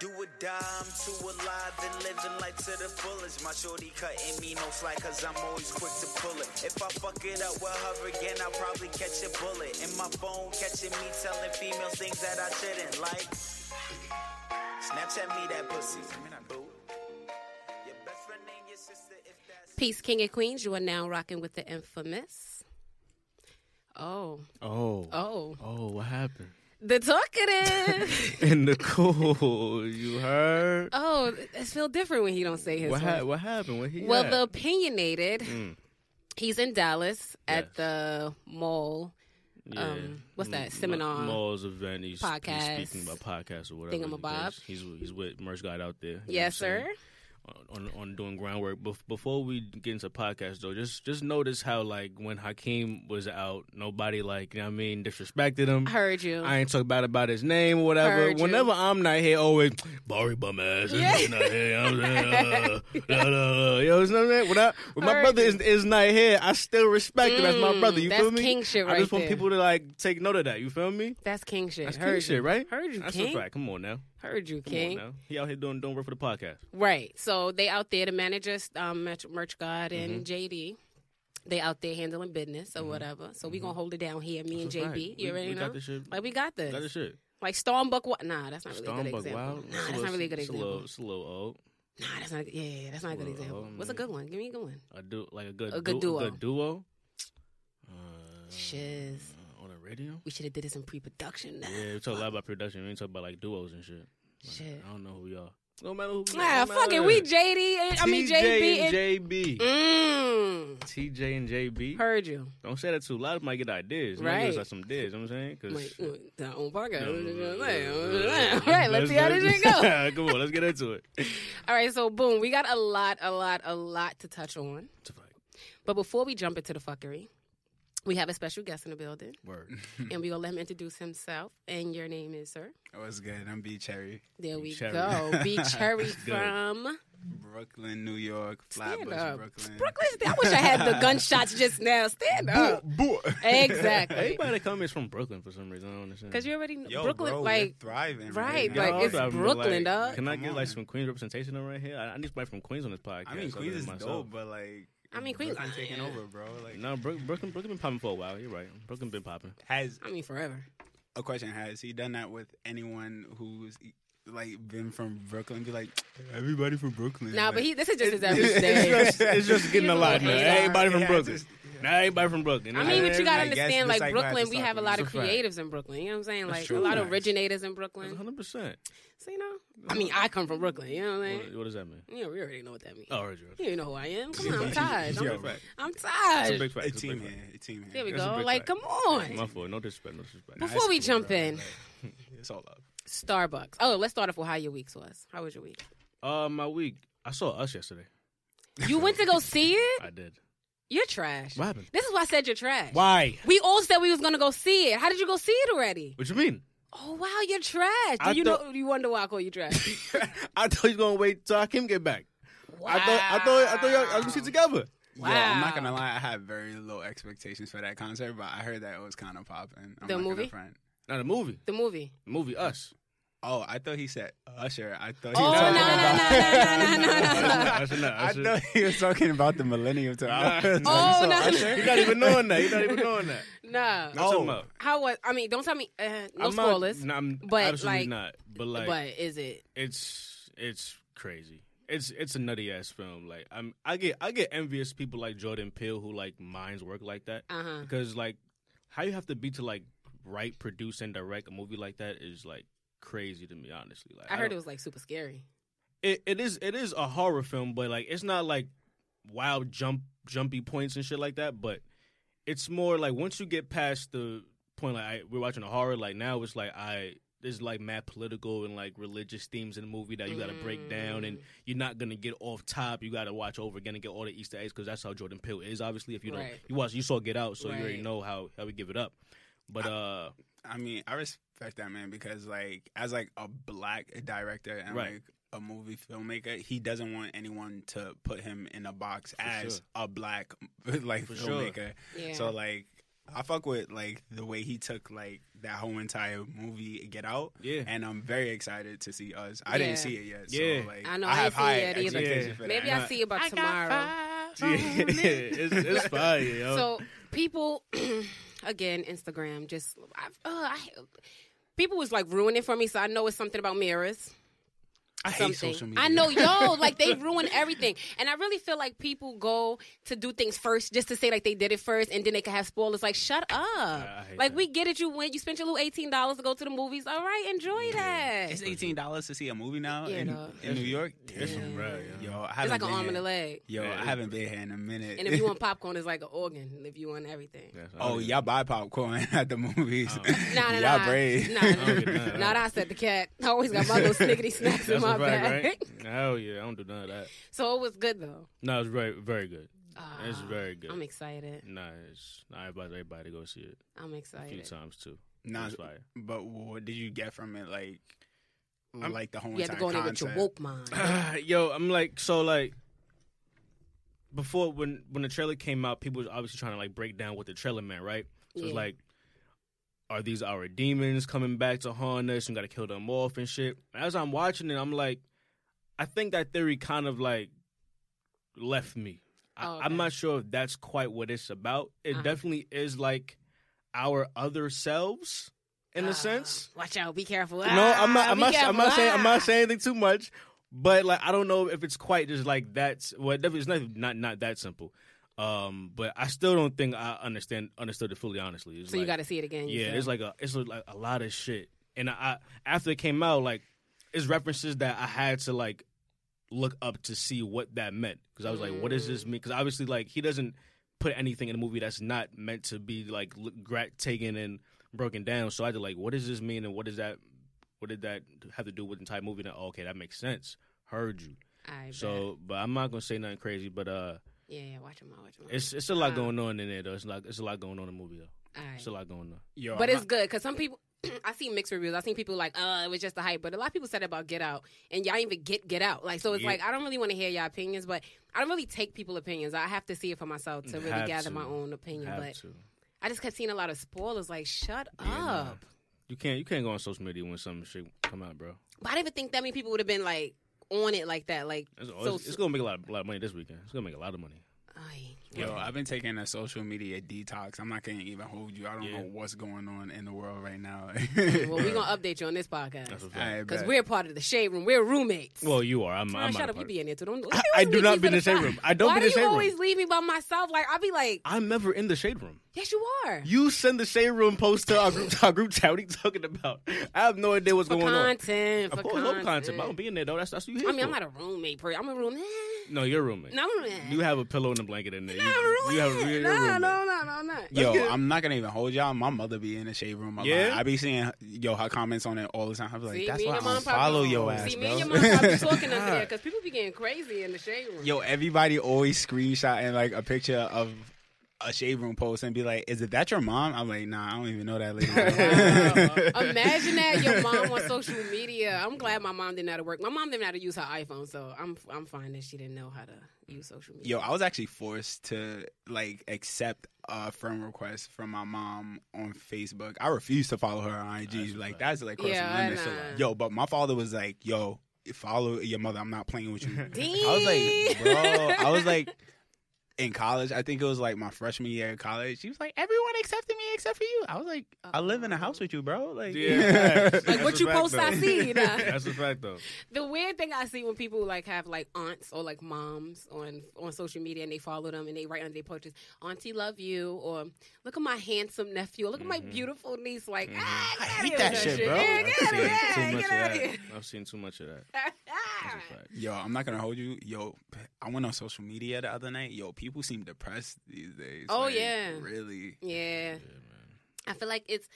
Do or die, I'm too alive and living life to the fullest. My shorty cutting me no slack, cause I'm always quick to pull it. If I fuck it up with her again, I'll probably catch a bullet. In my phone, catching me telling females things that I shouldn't like. Snapchat at me that pussy. Boo. Your best friend ain't your sister if that's. Peace, King and Queens. You are now rocking with the infamous. Oh, Oh. oh, Oh, what happened? The talkative. and the cool, you heard? oh, it's feel different when he don't say his. What, ha- what happened? What he well, the opinionated. Mm. He's in Dallas at the mall. Yeah. um, what's that, M- seminar, Mall's event. He's, podcast, he's speaking about podcasts or whatever. he thingamabob. does. He's he's with Merch God out there. Yes, sir. On, on doing groundwork. Bef- before we get into podcast though, just just notice how like when Hakeem was out, nobody like you know what I mean disrespected him. I heard you. I ain't talk bad about his name or whatever. Whenever I'm not here, always Barry bum ass. Yeah. Not here. I'm uh, da, da, da. You know what I'm saying? When, I, when my brother is, is not here, I still respect him. That's my Mm, brother. You feel me? That's king shit I just want there. people to like take note of that. You feel me? That's king shit. That's heard king you. shit, right? Heard you, That's king. a fact. Come on now. Heard you, Come king. He out here doing doing work for the podcast. Right. So they out there, the managers, um, Merch, Merch God and Mm-hmm. JD. They out there handling business or whatever. So we gonna hold it down here, me That's and JB. fact. You We- already we know. got this shit. Like we got this. Got this shit. Like Stormbuck. What? Nah, that's not really a good example. Wild. Nah, that's little- not really a good it's example. little, it's a little old. Nah, that's not. Yeah, yeah, that's not a good example. I What's a good one? Give me a good one. A du- like a good A good du- duo. Good duo. Uh, Shiz. Radio. We should have did this in pre-production. Yeah, we talk a lot about production. We ain't talk about like duos and shit. Like, Shit. I don't know who y'all. No matter who. Nah, no fuck it. We JD. And, I mean JB and and. JB. Mm, TJ and JB. heard you. Don't say that too loud. Might get ideas. Right. us, like some dids. You know what I'm saying? Cause Like, mm, own podcast. No, What you no, gonna no, say? no, What no, you no, gonna say? no, All right, let's see how this shit go. Come on, let's get into it. All right, so boom, we got a lot, a lot, a lot to touch on. It's a fact. But before we jump into the fuckery, we have a special guest in the building, Word. and we're gonna let him introduce himself. And your name is, sir. Oh, What's good? I'm B Cherry, There we Cherry. go. Be Cherry from Brooklyn, New York, Stand Flatbush, up. Brooklyn. Brooklyn. I wish I had the gunshots just now. Stand up. Exactly. Everybody that come is from Brooklyn for some reason. I don't understand. Because you already know Yo, Brooklyn, bro, like we're thriving, right, now. like, it's I'm Brooklyn, like, dog. Can I Come get like on. some Queens representation on right here? I, I need somebody from Queens on this podcast. I mean, Queens is myself. dope, but like, I mean, Queens- Brooklyn taking over, bro. Like, No, Brook, Brooklyn, Brooklyn been popping for a while. You're right. Brooklyn been popping. has I mean, forever. a question? Has he done that with anyone who's like been from Brooklyn? Be like, everybody from Brooklyn. Nah, like, but he. This is just his everyday. it's just, it's just getting a a lot little now. Everybody from Yeah, Brooklyn. just- Now everybody from Brooklyn. I mean, but you gotta I understand, like Brooklyn, we have a lot of It's a fact. creatives in Brooklyn. You know what I'm saying? Like true. a lot of originators in Brooklyn. 100. percent So you know, I mean, I come from Brooklyn. You know what I'm saying? What, what does that mean? Yeah, we already know what that means. Oh, heard you. You know who I am. Come on, I'm tired. I'm, right. I'm It's a tired. big fact. A It's a team big here, fact. a team here. There we That's go. Like, fact. come on. My fault. No disrespect. No disrespect. Before it's we jump in. It's all love. Starbucks. Oh, let's start off with how your week was. How was your week? Uh, my week. I saw Us yesterday. You went to go see it? I did. You're trash. What happened? This is why I said you're trash. Why? We all said we was gonna go see it. How did you go see it already? What you mean? Oh wow, you're trash. Do I you thought- know? You wonder why I call you trash? I thought you was gonna wait till Hakeem get back. I thought I thought I thought y'all I was gonna see together. Yeah, I'm not gonna lie. I had very low expectations for that concert, but I heard that it was kind of popping. I'm The not gonna movie? front. Not the movie. the movie. The movie Us. Oh, I thought he said Usher. I thought he Oh was no no talking no about. no no no no. I should not. I I thought he was talking about the Millennium Tour. I was Oh, so no, no. Usher? You're not even knowing that. You're not even knowing that. Nah. What you talking Oh. How was? I mean, don't tell me. Uh, no I'm not- spoilers. no, I'm but, absolutely like- not. But like, but is it? it's it's crazy. It's it's a nutty ass film. Like I'm I get I get envious people like Jordan Peele who like minds work like that Uh huh. because like how you have to be to like write, produce, and direct a movie like that is like crazy to me. Honestly, like I heard it was like super scary. it, it is it is a horror film, but like it's not like wild jump jumpy points and shit like that. But it's more like once you get past the point, like I, we're watching a horror, like now it's like I there's like mad political and like religious themes in the movie that you got to break down, and you're not gonna get off top. You got to watch over again and get all the Easter eggs because that's how Jordan Peele is. Obviously, if you don't Right. you watch you saw Get Out, so you already know how how we give it up. But uh, I mean, I respect that man because like as like a black director and Right. like a movie filmmaker, he doesn't want anyone to put him in a box as sure. a black like For sure. filmmaker. Yeah. So like I fuck with like the way he took like that whole entire movie Get Out. Yeah. and I'm very excited to see us. I Yeah. didn't see it yet. Yeah. so, like, I know, I I have ain't seen high it yet either. expectations Yeah. for Maybe that. I see you by tomorrow. Yeah, it's, it's fire, yo. So people, again, Instagram, just I've, uh, I, people was like ruining for me. So I know it's something about mirrors. I hate social media. I know, yo, like they ruin everything, and I really feel like people go to do things first just to say like they did it first, and then they can have spoilers. Like, shut up! I hate like that. we get it. You went, you spent your little eighteen dollars to go to the movies. All right, enjoy that. It's eighteen dollars to see a movie now Yeah, in, dog. in New York. It's some bread, yo. Yo, I haven't like an arm and a leg. Yo, Yeah. I haven't been here in a minute. And if you want popcorn, it's like an organ. If you want everything. Yes, oh, y'all buy popcorn at the movies. Oh. Nah, nah, y'all nah. brave. Nah, I nah. don't get Not. I said the cat. I always got my little snickety snacks in That's my a fact, bag. right? Hell yeah, I don't do none of that. So it was good though. No, it's very, very good. It's Ah, very good. I'm excited. Nah, it's, I advise everybody to go see it I'm excited. a few times too. Nah, It's fire. but what did you get from it? Like, I'm- like the whole You have to go in there with your concept? woke mind. Yo, I'm like so like before when when the trailer came out, people was obviously trying to like break down what the trailer meant, right? So Yeah. it's like, are these our demons coming back to haunt us and got to kill them off and shit? As I'm watching it, I'm like, I think that theory kind of like left me. I, Oh, okay. I'm not sure if that's quite what it's about. It Uh-huh. definitely is like our other selves in Ah, a sense. Watch out. Be careful. No, I'm not. Ah, I'm not. I'm not saying. I'm Ah. not saying anything too much. But like, I don't know if it's quite just like that's. Well, it definitely, it's not not not that simple. Um, but I still don't think I understand understood it fully. Honestly, it's So you got to see it again. yeah, it's like a it's like a lot of shit. And I, I after it came out, like it's references that I had to like look up to see what that meant because I was like, what does this mean? Because obviously, like he doesn't put anything in the movie that's not meant to be like taken and broken down. So I had to like, what does this mean and what does that what did that have to do with the entire movie? And oh, okay, that makes sense. Heard you. I bet. So, but I'm not gonna say nothing crazy. But uh, yeah, yeah, watch them out. Watch them out. it's it's a lot Ah. going on in there though. It's like it's a lot going on in the movie though. All right. It's a lot going on. Yo, But I'm it's good because some people, I see mixed reviews. I seen people like, uh, it was just the hype. But a lot of people said about Get Out, and y'all even get Get Out. Like, so it's Yeah. like I don't really want to hear y'all opinions, but I don't really take people opinions. I have to see it for myself to really Have gather to. my own opinion. Have but to. I just kept seeing a lot of spoilers. Like, shut Yeah, nah. up. You can't you can't go on social media when some shit come out, bro. But I didn't even think that many people would have been like on it like that. Like, It's, so, it's, it's gonna make a lot, of, lot of money this weekend. It's gonna make a lot of money. Ay. Yo, I've been taking a social media detox. I'm not gonna even hold you. I don't Yeah. know what's going on in the world right now. well, we're gonna update you on this podcast That's a fact. I because we're part of the shade room. We're roommates. Well, you are. I'm. Man, I'm shut not up. a You be in there too. Don't, I- you I always do not be in the shade room. I don't Why be in do the shade room. you always leave me by myself? Like I'll be like, I'm never in the shade room. yes, you are. You send the shade room post to our group, to our group chat. What are you talking about? I have no idea what's for going on. content. I For pull content. love content, but I don't be in there though. That's that's what you here I mean, I'm not a roommate. Per- I'm a room. eh. No, you're a roommate. No, I'm a roommate. You have a pillow and a blanket in there. No, You, I'm you have a real no, roommate. no, no, no, I'm not. Yo, I'm not gonna even hold y'all. My mother be in the shade room Yeah? lot. I be seeing yo her comments on it all the time. I be like, See, that's why I don't follow your ass, See, bro. me and your mom probably talking under there because people be getting crazy in the shade room. Yo, everybody always screenshotting like a picture of a shade room post and be like, "Is it that your mom?" I'm like, "Nah, I don't even know that lady." Wow. Imagine that your mom on social media. I'm glad my mom didn't know how to work. My mom didn't know how to use her iPhone, so I'm I'm fine that she didn't know how to use social media. Yo, I was actually forced to like accept a friend request from my mom on Facebook. I refused to follow her on IG. That's like a that's like crossing Yeah, the limits. nah. Yo, but my father was like, "Yo, follow your mother. I'm not playing with you." I was like, bro, I was like, in college, I think it was like my freshman year of college. She was like, everyone accepted me except for you. I was like, I live in a house with you, bro. Like, Yeah, Like, what you fact, post, I though. see, nah. That's a fact though. The weird thing I see when people like have like aunts or like moms on on social media and they follow them and they write under their pictures, "Auntie love you," or "Look at my handsome nephew," or "Look at my beautiful niece." Like, ah, I hate that here shit, bro. Yeah, I've get out of seen here! too much Get of out that. of here! I've seen too much of that. That's a fact. Yo, I'm not gonna hold you. Yo, I went on social media the other night. Yo, people seem depressed these days. Oh, Like, yeah. really. Yeah. I feel like it's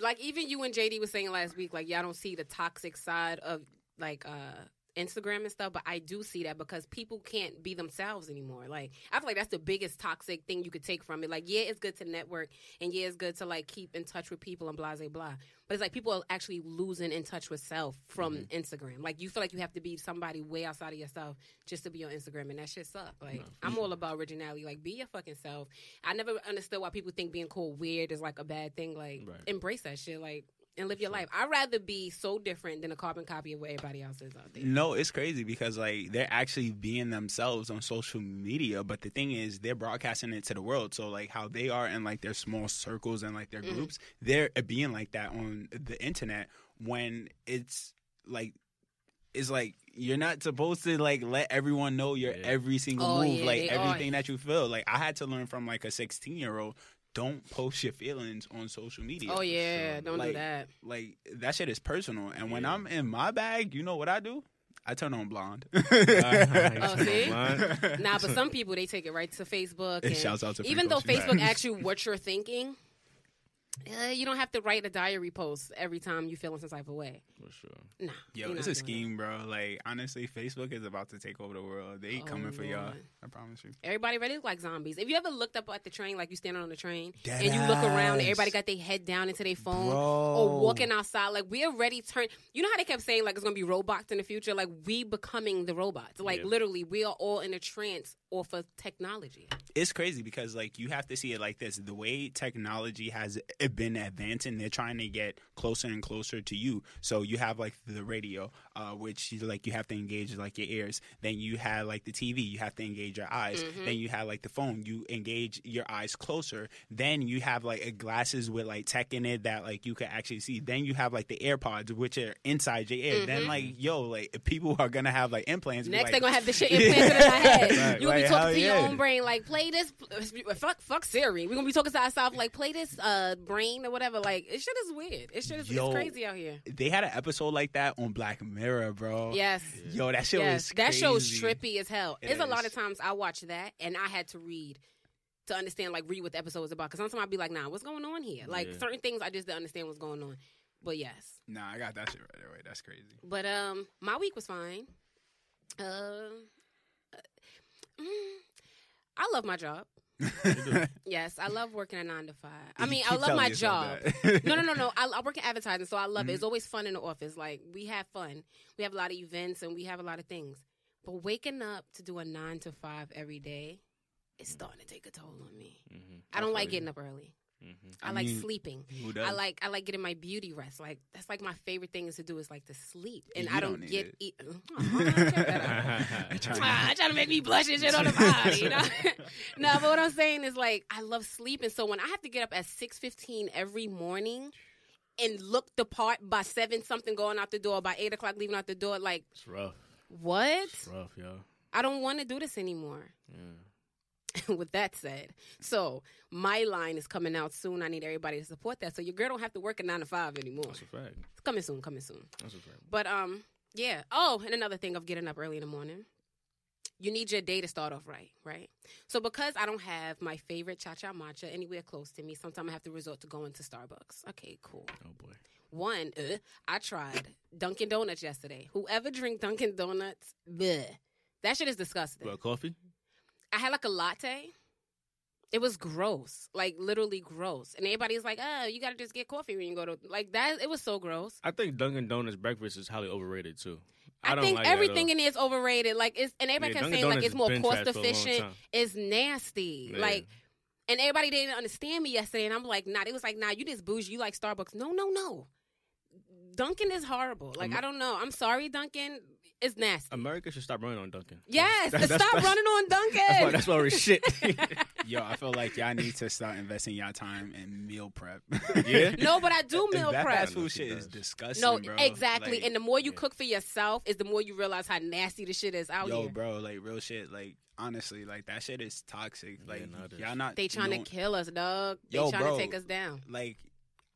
like even you and JD was saying last week, like y'all don't see the toxic side of like uh Instagram and stuff, but I do see that because people can't be themselves anymore. Like I feel like that's the biggest toxic thing you could take from it. Like yeah, it's good to network and yeah, it's good to like keep in touch with people and blah blah blah. But it's like people are actually losing in touch with self from Mm-hmm. Instagram. Like you feel like you have to be somebody way outside of yourself just to be on Instagram, and that shit suck. Like I'm all about originality. Like be your fucking self. I never understood why people think being cool weird is like a bad thing. Like Right. embrace that shit. Like. And live your life. I'd rather be so different than a carbon copy of what everybody else is out there. No, it's crazy because like they're actually being themselves on social media, but the thing is they're broadcasting it to the world. So like how they are in like their small circles and like their Mhm. groups, they're being like that on the internet when it's like it's like you're not supposed to like let everyone know your Yeah. every single Oh, move, yeah, like everything are. that you feel. Like I had to learn from like a 16 year old. Don't post your feelings on social media. Oh yeah, sure. don't do Like, that. Like that shit is personal. And when I'm in my bag, you know what I do? I turn on blonde. Oh, see? Blind. Nah, but some people they take it right to Facebook. And And shouts out to even though Facebook asks you what you're thinking, uh, you don't have to write a diary post every time you feeling some type of way. For sure. Nah, Yo, you're it's a doing scheme, bro. Like honestly, Facebook is about to take over the world. They Oh, coming for y'all. I promise you. Everybody ready look like zombies. If you ever looked up at the train, like you standing on the train, Dead and you look around, and everybody got their head down into their phone. Bro. Or walking outside, like we already turned. You know how they kept saying like it's gonna be robots in the future, like we becoming the robots. Like Yeah. literally, we are all in a trance off of technology. It's crazy because like you have to see it like this. The way technology has been advancing, they're trying to get closer and closer to you. So you have like the radio, uh, which you, like you have to engage like your ears. Then you have like the TV, you have to engage your eyes. Mm-hmm. Then you have like the phone, you engage your eyes closer. Then you have like a glasses with like tech in it that like you can actually see. Then you have like the AirPods, which are inside your ear. Then like yo, like people are gonna have like implants. Mm-hmm. Next, like, they're gonna have the shit implanted in our head. Right, You'll be talking to your own brain, like play this. Fuck, fuck Siri. We're gonna be talking to ourselves, like play this uh brain or whatever. Like it shit is weird. It shit is Yo. it's crazy out here. they had an episode like that on Black Mirror, bro. Yes. Yo, that show yes, was that show's crazy. trippy as hell. It There's a lot of times I watch that and I had to read to understand, like read what the episode was about. Because sometimes I'd be like, Nah, what's going on here? Like Yeah. certain things I just didn't understand what's going on. But yes, Nah, I got that shit right away. That's crazy. but um, my week was fine. Uh, uh, mm, I love my job. Yes, I love working a nine to five. I mean, I love my job. no, no, no, no. I, I work in advertising, so I love Mm-hmm. it. It's always fun in the office. Like we have fun. We have a lot of events and we have a lot of things. But waking up to do a nine to five every day, it's starting to take a toll on me. Mm-hmm. I don't like getting up early. Mm-hmm. I, I like mean, sleeping. Who does? I like I like getting my beauty rest. Like that's like my favorite thing is to do is like to sleep, and You I don't don't, get. it. Eat, Aw, shut up. Ah, trying to make me blush and shit on the body, you know? no, but what I'm saying is like I love sleeping. So when I have to get up at six fifteen every morning and look the part by seven something going out the door, by eight o'clock leaving out the door, like It's rough. what? It's rough, yo. I don't want to do this anymore. Yeah. With that said, so my line is coming out soon. I need everybody to support that. So your girl don't have to work a nine to five anymore. That's a fact. It's coming soon, coming soon. That's a fact. But um, yeah. Oh, and another thing of getting up early in the morning. You need your day to start off right, right? So because I don't have my favorite cha cha matcha anywhere close to me, sometimes I have to resort to going to Starbucks. Okay, cool. Oh boy. One, uh, I tried Dunkin' Donuts yesterday. Whoever drink Dunkin' Donuts, bleh. that shit is disgusting. Coffee? I had like a latte. It was gross, like literally gross. And everybody's like, "Oh, you gotta just get coffee when you go to like that." It was so gross. I think Dunkin' Donuts breakfast is highly overrated too. I, don't think like that at everything in there is overrated. Like it's and everybody Yeah, kept saying like it's more cost trash for a long efficient. It's nasty. Yeah. Like and everybody didn't understand me yesterday. And I'm like, nah. It was like, nah, you just bougie. You like Starbucks. No, no, no. Dunkin' is horrible. Like Amer- I don't know. I'm sorry, Dunkin'. It's nasty. America should stop running on Dunkin'. yes, That's- that's- stop that's- running on Dunkin'. That's why. That's why we're shit. Yo, I feel like y'all need to start investing y'all time in meal prep. Yeah? no, but I do meal that prep. fast food shit is disgusting. No, bro. exactly. Like, and the more you yeah. cook for yourself, is the more you realize how nasty the shit is out yo, here. bro, like real shit. Like honestly, like that shit is toxic. Yeah, Like no, y'all not. They trying to kill us, dog. They Yo, trying bro. to take us down. like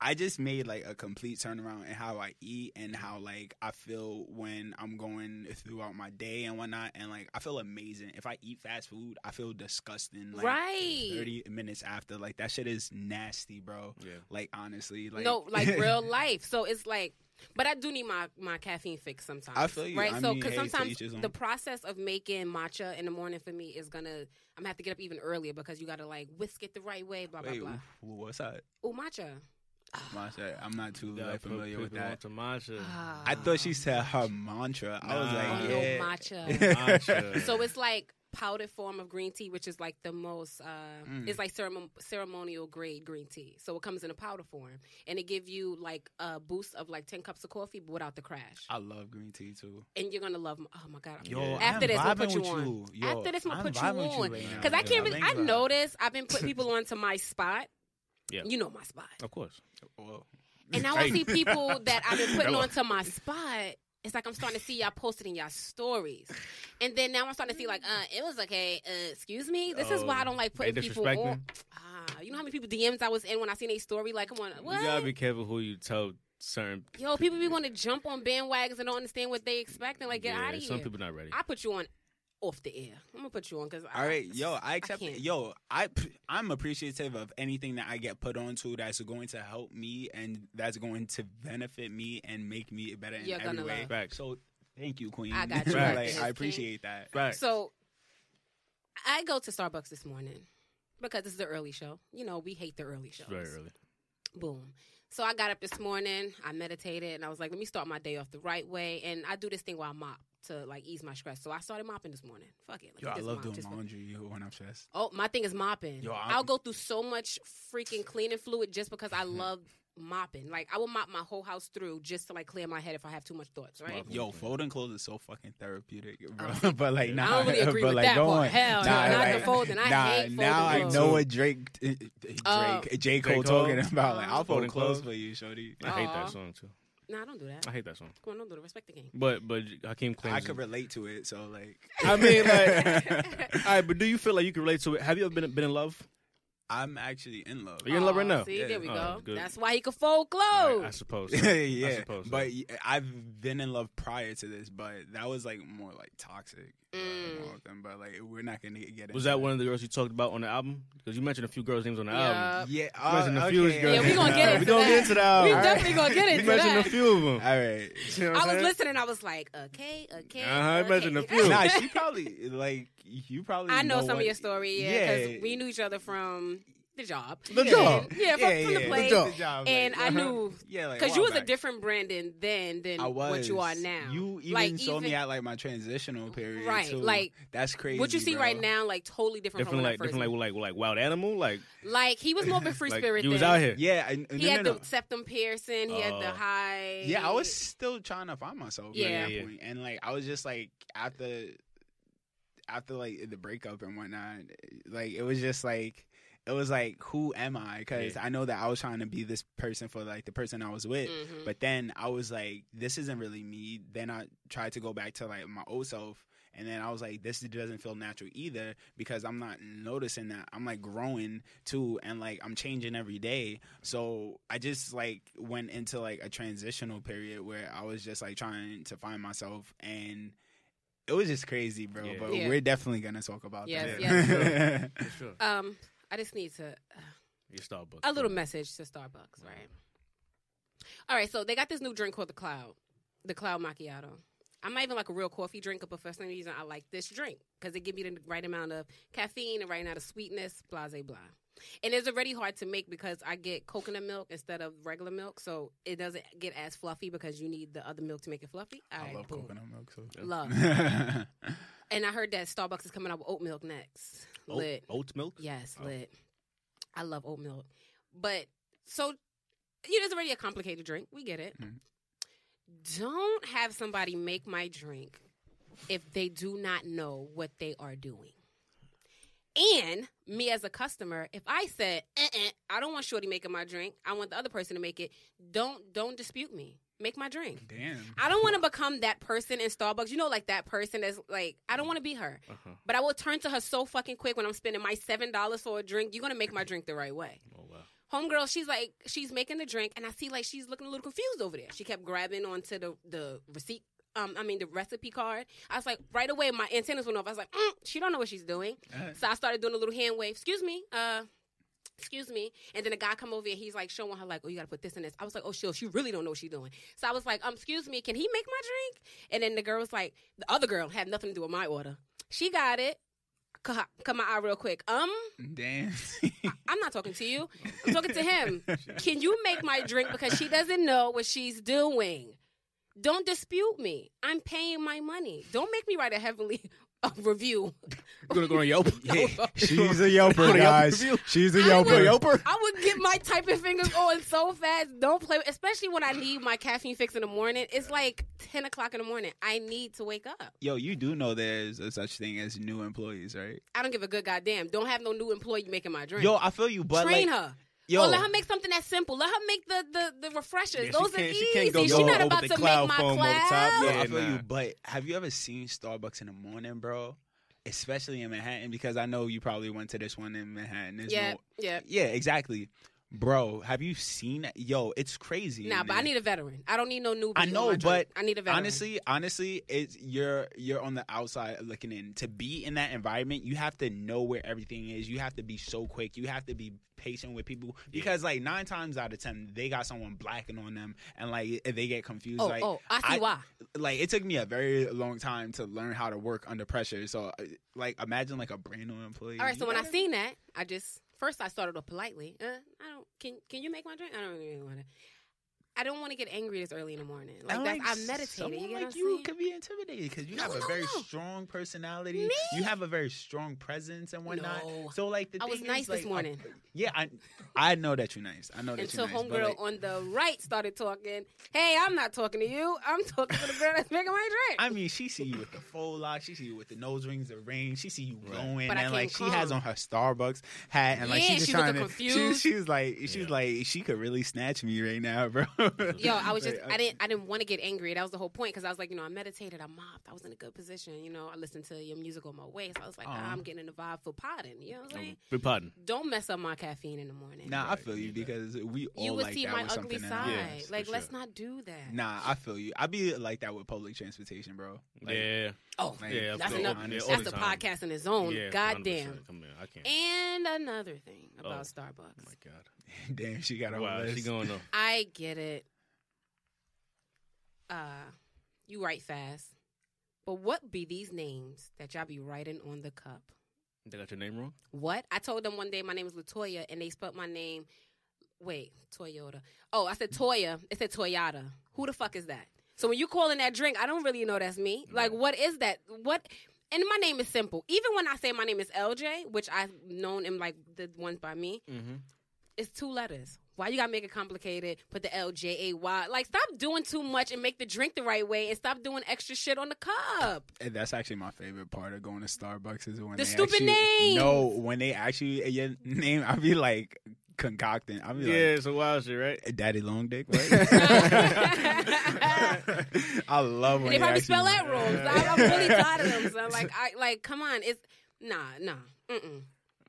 I just made like a complete turnaround in how I eat and how like I feel when I'm going throughout my day and whatnot. And like I feel amazing. If I eat fast food, I feel disgusting. Like, right. Thirty minutes after, like that shit is nasty, bro. Yeah. Like honestly, like no, like real life. So it's like But I do need my, my caffeine fix sometimes. I feel you. Right? I so because hey, sometimes each his own. the process of making matcha in the morning for me is gonna I'm gonna have to get up even earlier because you gotta like whisk it the right way, blah blah Wait, blah. wh- what's that? Oh matcha. Mantra. I'm not too like, familiar with that. onto matcha. I thought she said her mantra. I was like, Oh, no yeah. matcha. Matcha. so it's like powdered form of green tea, which is like the most. Uh, Mm. It's like ceremon- ceremonial grade green tea. So it comes in a powder form, and it give you like a boost of like ten cups of coffee, but without the crash. I love green tea too. and you're gonna love. Oh my god! Yo, Yo, After I'm this, we'll vibing put you on. you. Yo, After this, I'm gonna put you vibing with on right now. because I can't. Really, I thanks, bro. noticed I've been putting people onto my spot. Yeah. You know my spot. of course. Whoa. And now I see people that I've been putting Hello. onto my spot. It's like I'm starting to see y'all posted in y'all stories, and then now I'm starting to see like, uh, it was okay. Uh, excuse me, this is why I don't like They putting people disrespecting? on. Ah, you know how many people DMs I was in when I seen a story? Like, come on, what? You gotta be careful who you tell certain. Yo, people be want to jump on bandwagons and don't understand what they expecting. Like, get yeah, out of here. Some people not ready. I put you on off the air. I'm gonna put you on because All right, yo, I accept can't. it. Yo, I I'm appreciative of anything that I get put onto that's going to help me and that's going to benefit me and make me better in You're every way. love. Facts. So thank you, Queen. I got you. Facts. like, Yes, I King. appreciate that. Right. So I go to Starbucks this morning because this is the early show. You know, we hate the early shows. Very early. Boom. So I got up this morning, I meditated, and I was like, let me start my day off the right way. And I do this thing while I mop to like ease my stress. So I started mopping this morning. Fuck it. let Yo, I just love mop doing just for- laundry yo, when I'm stressed. Oh, my thing is mopping. Yo, I'm- I'll go through so much freaking cleaning fluid just because I love mopping. Like I will mop my whole house through just to like clear my head if I have too much thoughts, right? Yo, folding clothes is so fucking therapeutic, bro. Oh, but like, I nah, don't really agree but with like, that go part. on. Hell no, nah, not like, the folding. I nah, hate now folding I clothes. know what Drake, Drake, Uh, J. Cole, J. Cole? talking about. Like, I'll fold Folding clothes clothes? for you, shorty. I hate that song too. No, I don't do that. I hate that song. Come on, don't do it. Respect the game. But but Hakeem claims. I could relate to it, so like, I mean, like, all right. But do you feel like you can relate to it? Have you ever been been in love? I'm actually in love. You're you in love right now? See, Yeah. there we Oh, go. good. That's why he could fold All right, clothes. I suppose. so. yeah, I suppose. so. but y- I've been in love prior to this, but that was like more like toxic. uh, Mm. more of them, but like we're not gonna get it. was that one of the girls you talked about on the album? Because you mentioned a few girls' names on the Yeah. album. Yeah, You uh, mentioned a few okay. girls' Yeah, we names gonna on the get album. into We gonna that. get into that. We album. definitely gonna get it. You into mentioned that. a few of them. All right. You know what I I'm was saying? listening. I was like, okay, okay. Uh-huh, I okay. mentioned a few. nah, she probably like you probably. I know, some what- of your story, yeah, because Yeah. we knew each other from the job. The Yeah. job. yeah, from, from the place. The job, And like, I uh-huh. knew yeah, like, because you while was a different Brandon then than I was what you are now. You even Like, saw me even- at like my transitional period, Right, too. like, that's crazy. what you see bro. right now, like totally different, Different from when like I first different like like like wild animal like like he was more of a free like spirit. you was out here. Yeah, I, no, He no, had no. the septum piercing. He had the Oh. high. Yeah, I was still trying to find myself Yeah. at that Yeah, yeah. point. and like I was just like after after like the breakup and whatnot, like it was just like it was like who am I? Because Yeah. I know that I was trying to be this person for like the person I was with, Mhm. but then I was like, this isn't really me. Then I tried to go back to like my old self. And then I was like, this doesn't feel natural either because I'm not noticing that. I'm like growing too and like I'm changing every day. So I just like went into like a transitional period where I was just like trying to find myself and it was just crazy, bro. Yeah. But Yeah. we're definitely gonna talk about Yes, that. yes. For sure. Um, I just need to uh, Your Starbucks. a little message to Starbucks, right? All right, so they got this new drink called the Cloud, the Cloud Macchiato. I'm not even like a real coffee drinker, but for some reason I like this drink because it gives me the right amount of caffeine and right amount of sweetness, blah blah blah. And it's already hard to make because I get coconut milk instead of regular milk, so it doesn't get as fluffy because you need the other milk to make it fluffy. All I right, love boom. coconut milk. So. Love. And I heard that Starbucks is coming out with oat milk next. Oat, Lit. oat milk. Yes, Oh. lit. I love oat milk. But so you know, it's already a complicated drink. We get it. Mhm. Don't have somebody make my drink if they do not know what they are doing. And me as a customer, if I said, uh-uh, I don't want Shorty making my drink, I want the other person to make it, don't don't dispute me. Make my drink. Damn. I don't want to become that person in Starbucks. You know, like that person that's like, I don't want to be her. Uh-huh. But I will turn to her so fucking quick when I'm spending my seven dollars for a drink. You're gonna make my drink the right way. Oh wow. Homegirl, she's like, she's making the drink, and I see like she's looking a little confused over there. She kept grabbing onto the the receipt. Um, I mean the recipe card. I was like, right away, my antennas went off. I was like, mm, she don't know what she's doing. So I started doing a little hand wave. Excuse me, uh, excuse me. And then a guy come over and he's like showing her like, oh, you gotta put this in this. I was like, oh, she, she really don't know what she's doing. So I was like, um, excuse me, can he make my drink? And then the girl was like, the other girl had nothing to do with my order. She got it. My eye real quick. Um, Damn. I'm not talking to you. I'm talking to him. Can you make my drink because she doesn't know what she's doing? Don't dispute me. I'm paying my money. Don't make me write a heavily uh, review. You're gonna go on Yelp. She's a Yelper, guys. She's a I would- Yelper. Yelper. I would get my typing fingers going so fast. Don't play, especially when I need my caffeine fix in the morning. It's like ten o'clock in the morning. I need to wake up. Yo, you do know there's a such thing as new employees, right? I don't give a good goddamn. Don't have no new employee making my drink. Yo, I feel you, but Train like, her. Yo, Or let her make something that's simple. Let her make the the, the refreshers. Yeah, Those are can't- she easy. She's go not about to cloud make my foam over the top. cloud. Yo, Yeah, I feel nah. you, but have you ever seen Starbucks in the morning, bro? Especially in Manhattan, because I know you probably went to this one in Manhattan. There's Yeah, no- yeah. yeah, exactly, bro. Have you seen? Yo, it's crazy. Nah, in but I need a veteran. I don't need no newbie. I know, but I need a veteran. honestly, honestly, it's you're you're on the outside looking in. To be in that environment, you have to know where everything is. You have to be so quick. You have to be patient with people because like nine times out of ten, they got someone blacking on them, and like they get confused. oh, like, oh, I see why. like it took me a very long time to learn how to work under pressure. So, uh, like, imagine like a brand new employee. All right, so You when I seen that, I just first I started off politely. Uh, I don't. Can Can you make my drink? I don't really want to. I don't want to get angry this early in the morning. Like, And, that's, like, I meditated. someone You get like you saying? could be intimidated because you No, have a no, very no. strong personality. Me? You have a very strong presence and whatnot. No. So like the I was nice is, this like, morning. uh, yeah, I I know that you're nice. I know that Until you're nice. but, homegirl like, on the right started talking. Hey, I'm not talking to you. I'm talking to the girl that's making my drink. I mean, she see you with the faux lock. She see you with the nose rings, the ring. She see you Right. glowing, But I and like came she has on her Starbucks hat, and like Yeah, she's just she trying to. She, confused. she was like, she's Yeah. like, she could really snatch me right now, bro. Yo, I was just I didn't I didn't want to get angry. That was the whole point because I was like, you know, I meditated, I mopped, I was in a good position. You know, I listened to your music on my way, so I was like, ah, Aw. I'm getting in the vibe for potting. You know what I'm saying? For pardon. Don't mess up my caffeine in the morning. Nah, I feel you because we all you would like see that my ugly side. Yes, like, for let's sure. not do that. Nah, I feel you. I'd be like that with public transportation, bro. Like, yeah. Oh, Like, Yeah, that's I enough. Yeah, that's the the time. podcast in its own. Yeah, Goddamn. 100%. Come here, I can't. And another thing about Oh. Starbucks. oh my god. Damn, she got a Wow, list. she going though. I get it. Uh, you write fast, but what be these names that y'all be writing on the cup? They got your name wrong. What? I told them one day my name is Latoya, and they spelled my name. Wait, Toyota. Oh, I said Toya. It said Toyota. Who the fuck is that? So when you calling that drink, I don't really know that's me. Like, what is that? What? And my name is simple. Even when I say my name is LJ, which I've known in like the ones by me, Mm-hmm. It's two letters. Why you gotta make it complicated? Put the L J A Y. Like, stop doing too much and make the drink the right way, and stop doing extra shit on the cup. And that's actually my favorite part of going to Starbucks is when The they stupid actually, names. No, when they actually your name, I be like concocting. I be Yeah, like, it's a wild shit, right? Daddy Long Dick, right? I love when they probably actually- spell that wrong. So I'm, I'm really tired of them. So I'm like, I like, come on, it's nah, nah, mm-mm.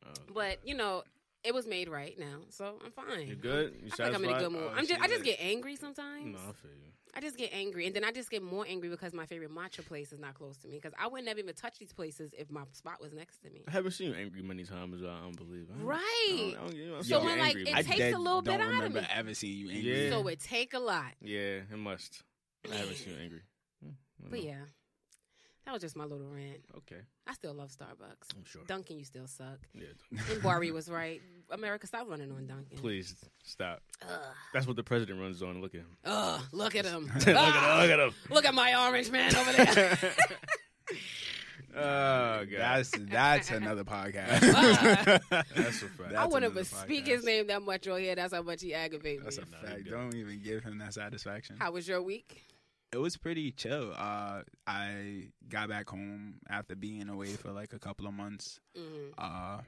Oh, But you know, it was made right now, so I'm fine. You good? You I feel like I'm in a good mood. Oh, I'm just, I just get angry sometimes. No, I feel you. I just get angry, and then I just get more angry because my favorite matcha place is not close to me. Because I wouldn't never even touch these places if my spot was next to me. I haven't seen you angry many times. I don't believe. I don't- Right. I don't, I don't, you know, So when, like, angry, it takes a little bit don't out of remember me. ever seeing you angry. Yeah. So it take a lot. Yeah, it must. I haven't seen you angry. I don't But know. yeah, that was just my little rant. Okay, I still love Starbucks. I'm sure. Dunkin', you still suck. Yeah, And Bari was right. America, stop running on Dunkin'. please stop. Ugh. That's what the president runs on. Look at him. Ugh, look at him. look at him. Look at him. Look at my orange man over there. oh god, That's that's another podcast. that's a fact. I That's wouldn't another even speak his name that much on here. That's how much he aggravates me. That's a Nah, you fact. good. Don't even give him that satisfaction. How was your week? It was pretty chill. Uh, I got back home after being away for like a couple of months. hmm Uh,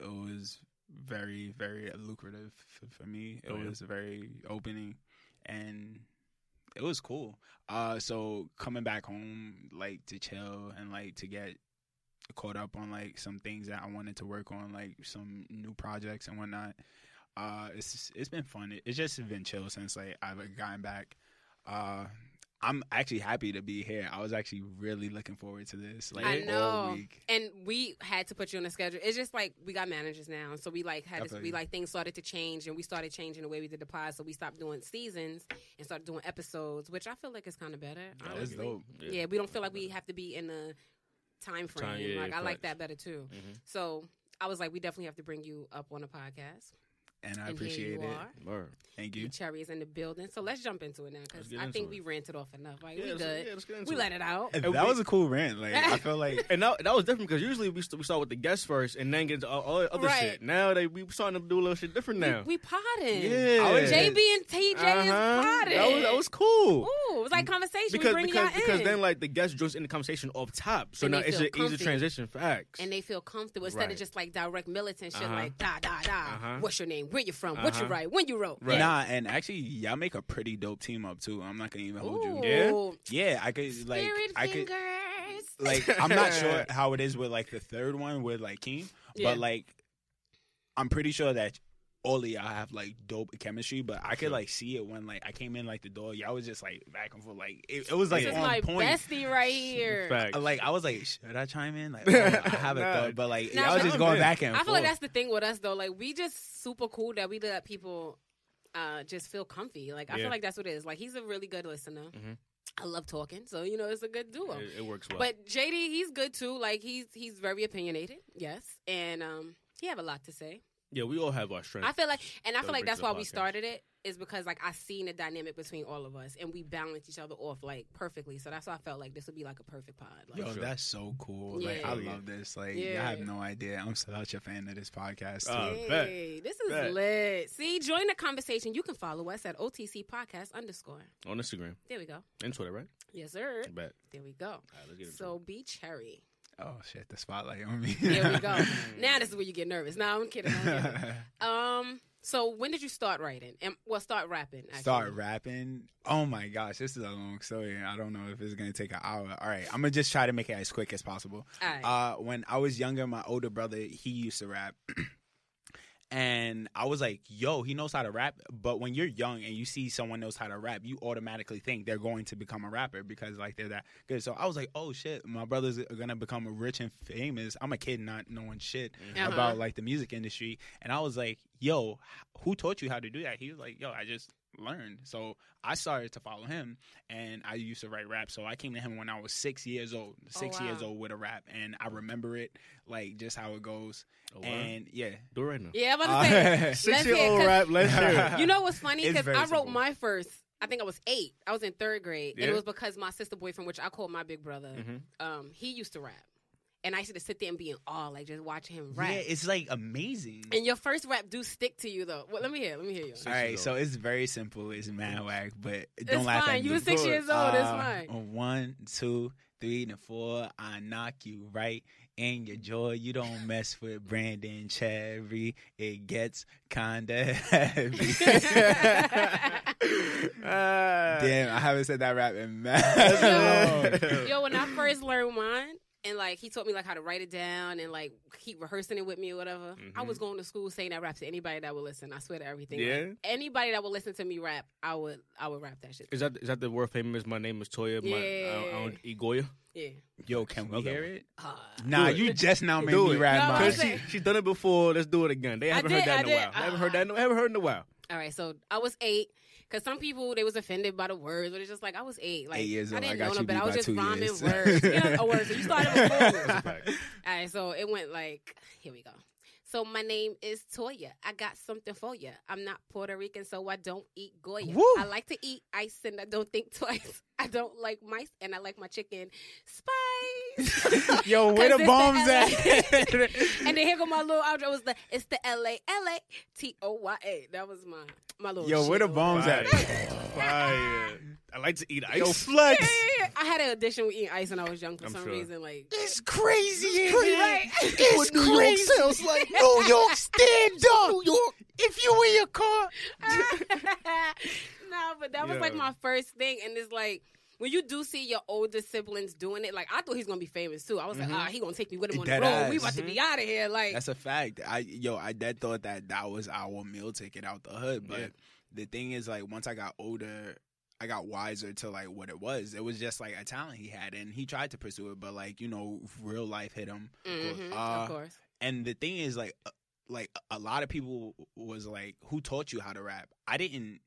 it was very, very lucrative f- for me. It Oh, yeah. was very opening, and it was cool. Uh, so coming back home, like to chill and like to get caught up on like some things that I wanted to work on, like some new projects and whatnot. Uh, it's it's been fun. It- It's just been chill since like I've gotten back. Uh, I'm actually happy to be here. I was actually really looking forward to this. Like I all know. week. And we had to put you on a schedule. It's just like we got managers now, so we like had I to, we like things started to change, and we started changing the way we did the pod. So we stopped doing seasons and started doing episodes, which I feel like is kind of better. That's honestly. dope. Yeah. we don't feel like we have to be in a time frame. Time- yeah, like I like that better too. Mhm. So I was like, we definitely have to bring you up on a podcast. And I and here appreciate you it. are. Thank You you. Cherry is in the building, so let's jump into it now because I think it. we ranted off enough. Like Yeah, we let's- good, yeah, let's get into we it. let it out. That we- was a cool rant. Like I feel like And that, that was different because usually we, st- we start with the guests first and then get into all, all the other Right. shit. Now they we starting to do a little shit different now. We, we potting. yeah, I was- JB and TJ is Uh-huh. potting. That was that was cool. Ooh, it was like conversation. because we bring because y'all because in. then like the guest joins in the conversation off top, so And now it's feel an easy comfy. transition. Facts. and they feel comfortable instead of just like direct militant shit Uh-huh. like da da da. Uh-huh. What's your name? Where you from? What you Uh-huh. write? When you wrote? Right. Nah, and actually, y'all make a pretty dope team up too. I'm not gonna even hold you. Ooh, Yeah? Yeah, I could like Spirit I could fingers. like I'm not sure how it is with like the third one with like Keem, Yeah. but like I'm pretty sure that all of y'all have like dope chemistry. But I could like see it when like I came in like the door. Y'all was just like back and forth. Like it, it was like this is my point. bestie right here. Facts. Like I was like, should I chime in? Like oh, I haven't Nah. thought, but like Nah, y'all was just going Man. back and forth. I forth. feel like that's the thing with us though. Like we just super cool that we let people uh just feel comfy. Like I Yeah. feel like that's what it is. Like he's a really good listener. Mhm. I love talking, so you know it's a good duo. it, it works well. But JD, he's good too. Like he's he's very opinionated, yes, and um he have a lot to say. Yeah, we all have our strengths. I feel like, and I feel like that's the why we started it is because like I seen the dynamic between all of us, and we balance each other off like perfectly. So that's why I felt like this would be like a perfect pod. Like, Yo, Sure. that's so cool. Like I love this. Like Yeah. y'all have no idea. I'm such a fan of this podcast. Too. Uh, bet. Hey, this is Bet. lit. See, join the conversation. You can follow us at OTC Podcast underscore. on Instagram There we go. and Twitter, right? Yes, sir. Bet. There we go. All right, let's get into So B Cherry. Oh shit, the spotlight on me. There we go. now this is where you get nervous. No, I'm kidding. I'm kidding. Um. So when did you start writing? And well, start rapping. Actually. Start rapping. Oh my gosh, this is a long story. I don't know if it's gonna take an hour. All right, I'm gonna just try to make it as quick as possible. All right. Uh, when I was younger, my older brother he used to rap. And I was like, yo, he knows how to rap. But when you're young and you see someone knows how to rap, you automatically think they're going to become a rapper because like they're that good. So I was like, oh shit, my brother's are gonna become rich and famous. I'm a kid not knowing shit Uh-huh. about like the music industry. And I was like, yo, who taught you how to do that? He was like, yo, I just learned. So I started to follow him and I used to write rap. So I came to him when I was six years old, six wow. years old with a rap. And I remember it like just how it goes. Oh, wow. and yeah. Do it right now. yeah, I'm about to say. Uh, Six hear year it, old 'cause rap. Let's hear. You know what's funny? Because I wrote simple. my first. I think I was eight. I was in third grade, and it was because my sister boyfriend, which I call my big brother, Mhm. um, he used to rap, and I used to sit there and be in awe, like just watching him rap. Yeah, it's like amazing. and your first rap do stick to you though. Well, let me hear. Let me hear you. All right, so it's very simple. It's mad whack, but don't It's laugh fine. at me. You were six years old. It's Uh, fine. One, two, three, and four. I knock you right in your jaw. You don't mess with Brandon Cherry. It gets kinda heavy. Damn, I haven't said that rap in mad. long. Yo, when I first learned mine, and like he taught me like how to write it down and like keep rehearsing it with me or whatever. I was going to school saying that rap to anybody that would listen. I swear to everything. Like, Yeah? anybody that would listen to me rap, I would I would rap that shit. Is that is that the word famous? My name is Toya. My, I, I Yeah. don't eat Goya. Yeah. Yo, can we hear it? Uh, Nah, you just now made Do me it. rap No, mine. Cause she, she's done it before. Let's do it again. They haven't did, heard that I in a did. while. I haven't heard that. In, haven't heard in a while. all right, so I was eight. Cause some people they was offended by the words, but it's just like I was eight. Like Eight years I old, I didn't know better. beat I was just rhyming years. words. You know, a word. So you started before me. That's a fact. All right, so it went like, here we go. So my name is Toya. I got something for you. I'm not Puerto Rican, so I don't eat Goya. Woo. I like to eat ice and I don't think twice. I don't like mice and I like my chicken spice. Yo, where the bombs LA. at? and then here go my little outro. It was the it's the L A L A T O Y A. That was my my little. Yo, where the bombs Fire. at? Fire. I like to eat ice. Yo, flex. yeah, yeah. I had an addiction with eating ice when I was young for I'm some sure. reason. Like It's crazy. in crazy, here. right? It's New York sounds like. New York, stand up. New York. If you in your car, no, but that was like my first thing, and it's like when you do see your older siblings doing it. Like I thought he's gonna be famous too. I was like, ah, he gonna take me with him on the Dead road. We ass. about to be out of here. Like that's a fact. I yo, I dead thought that that was our meal ticket out the hood, but Yeah. the thing is, like, once I got older. I got wiser to like what it was. It was just like a talent he had, and he tried to pursue it, but like you know, real life hit him. Mhm, Uh, of course. And the thing is, like, uh, like a lot of people was like, "Who taught you how to rap?" I didn't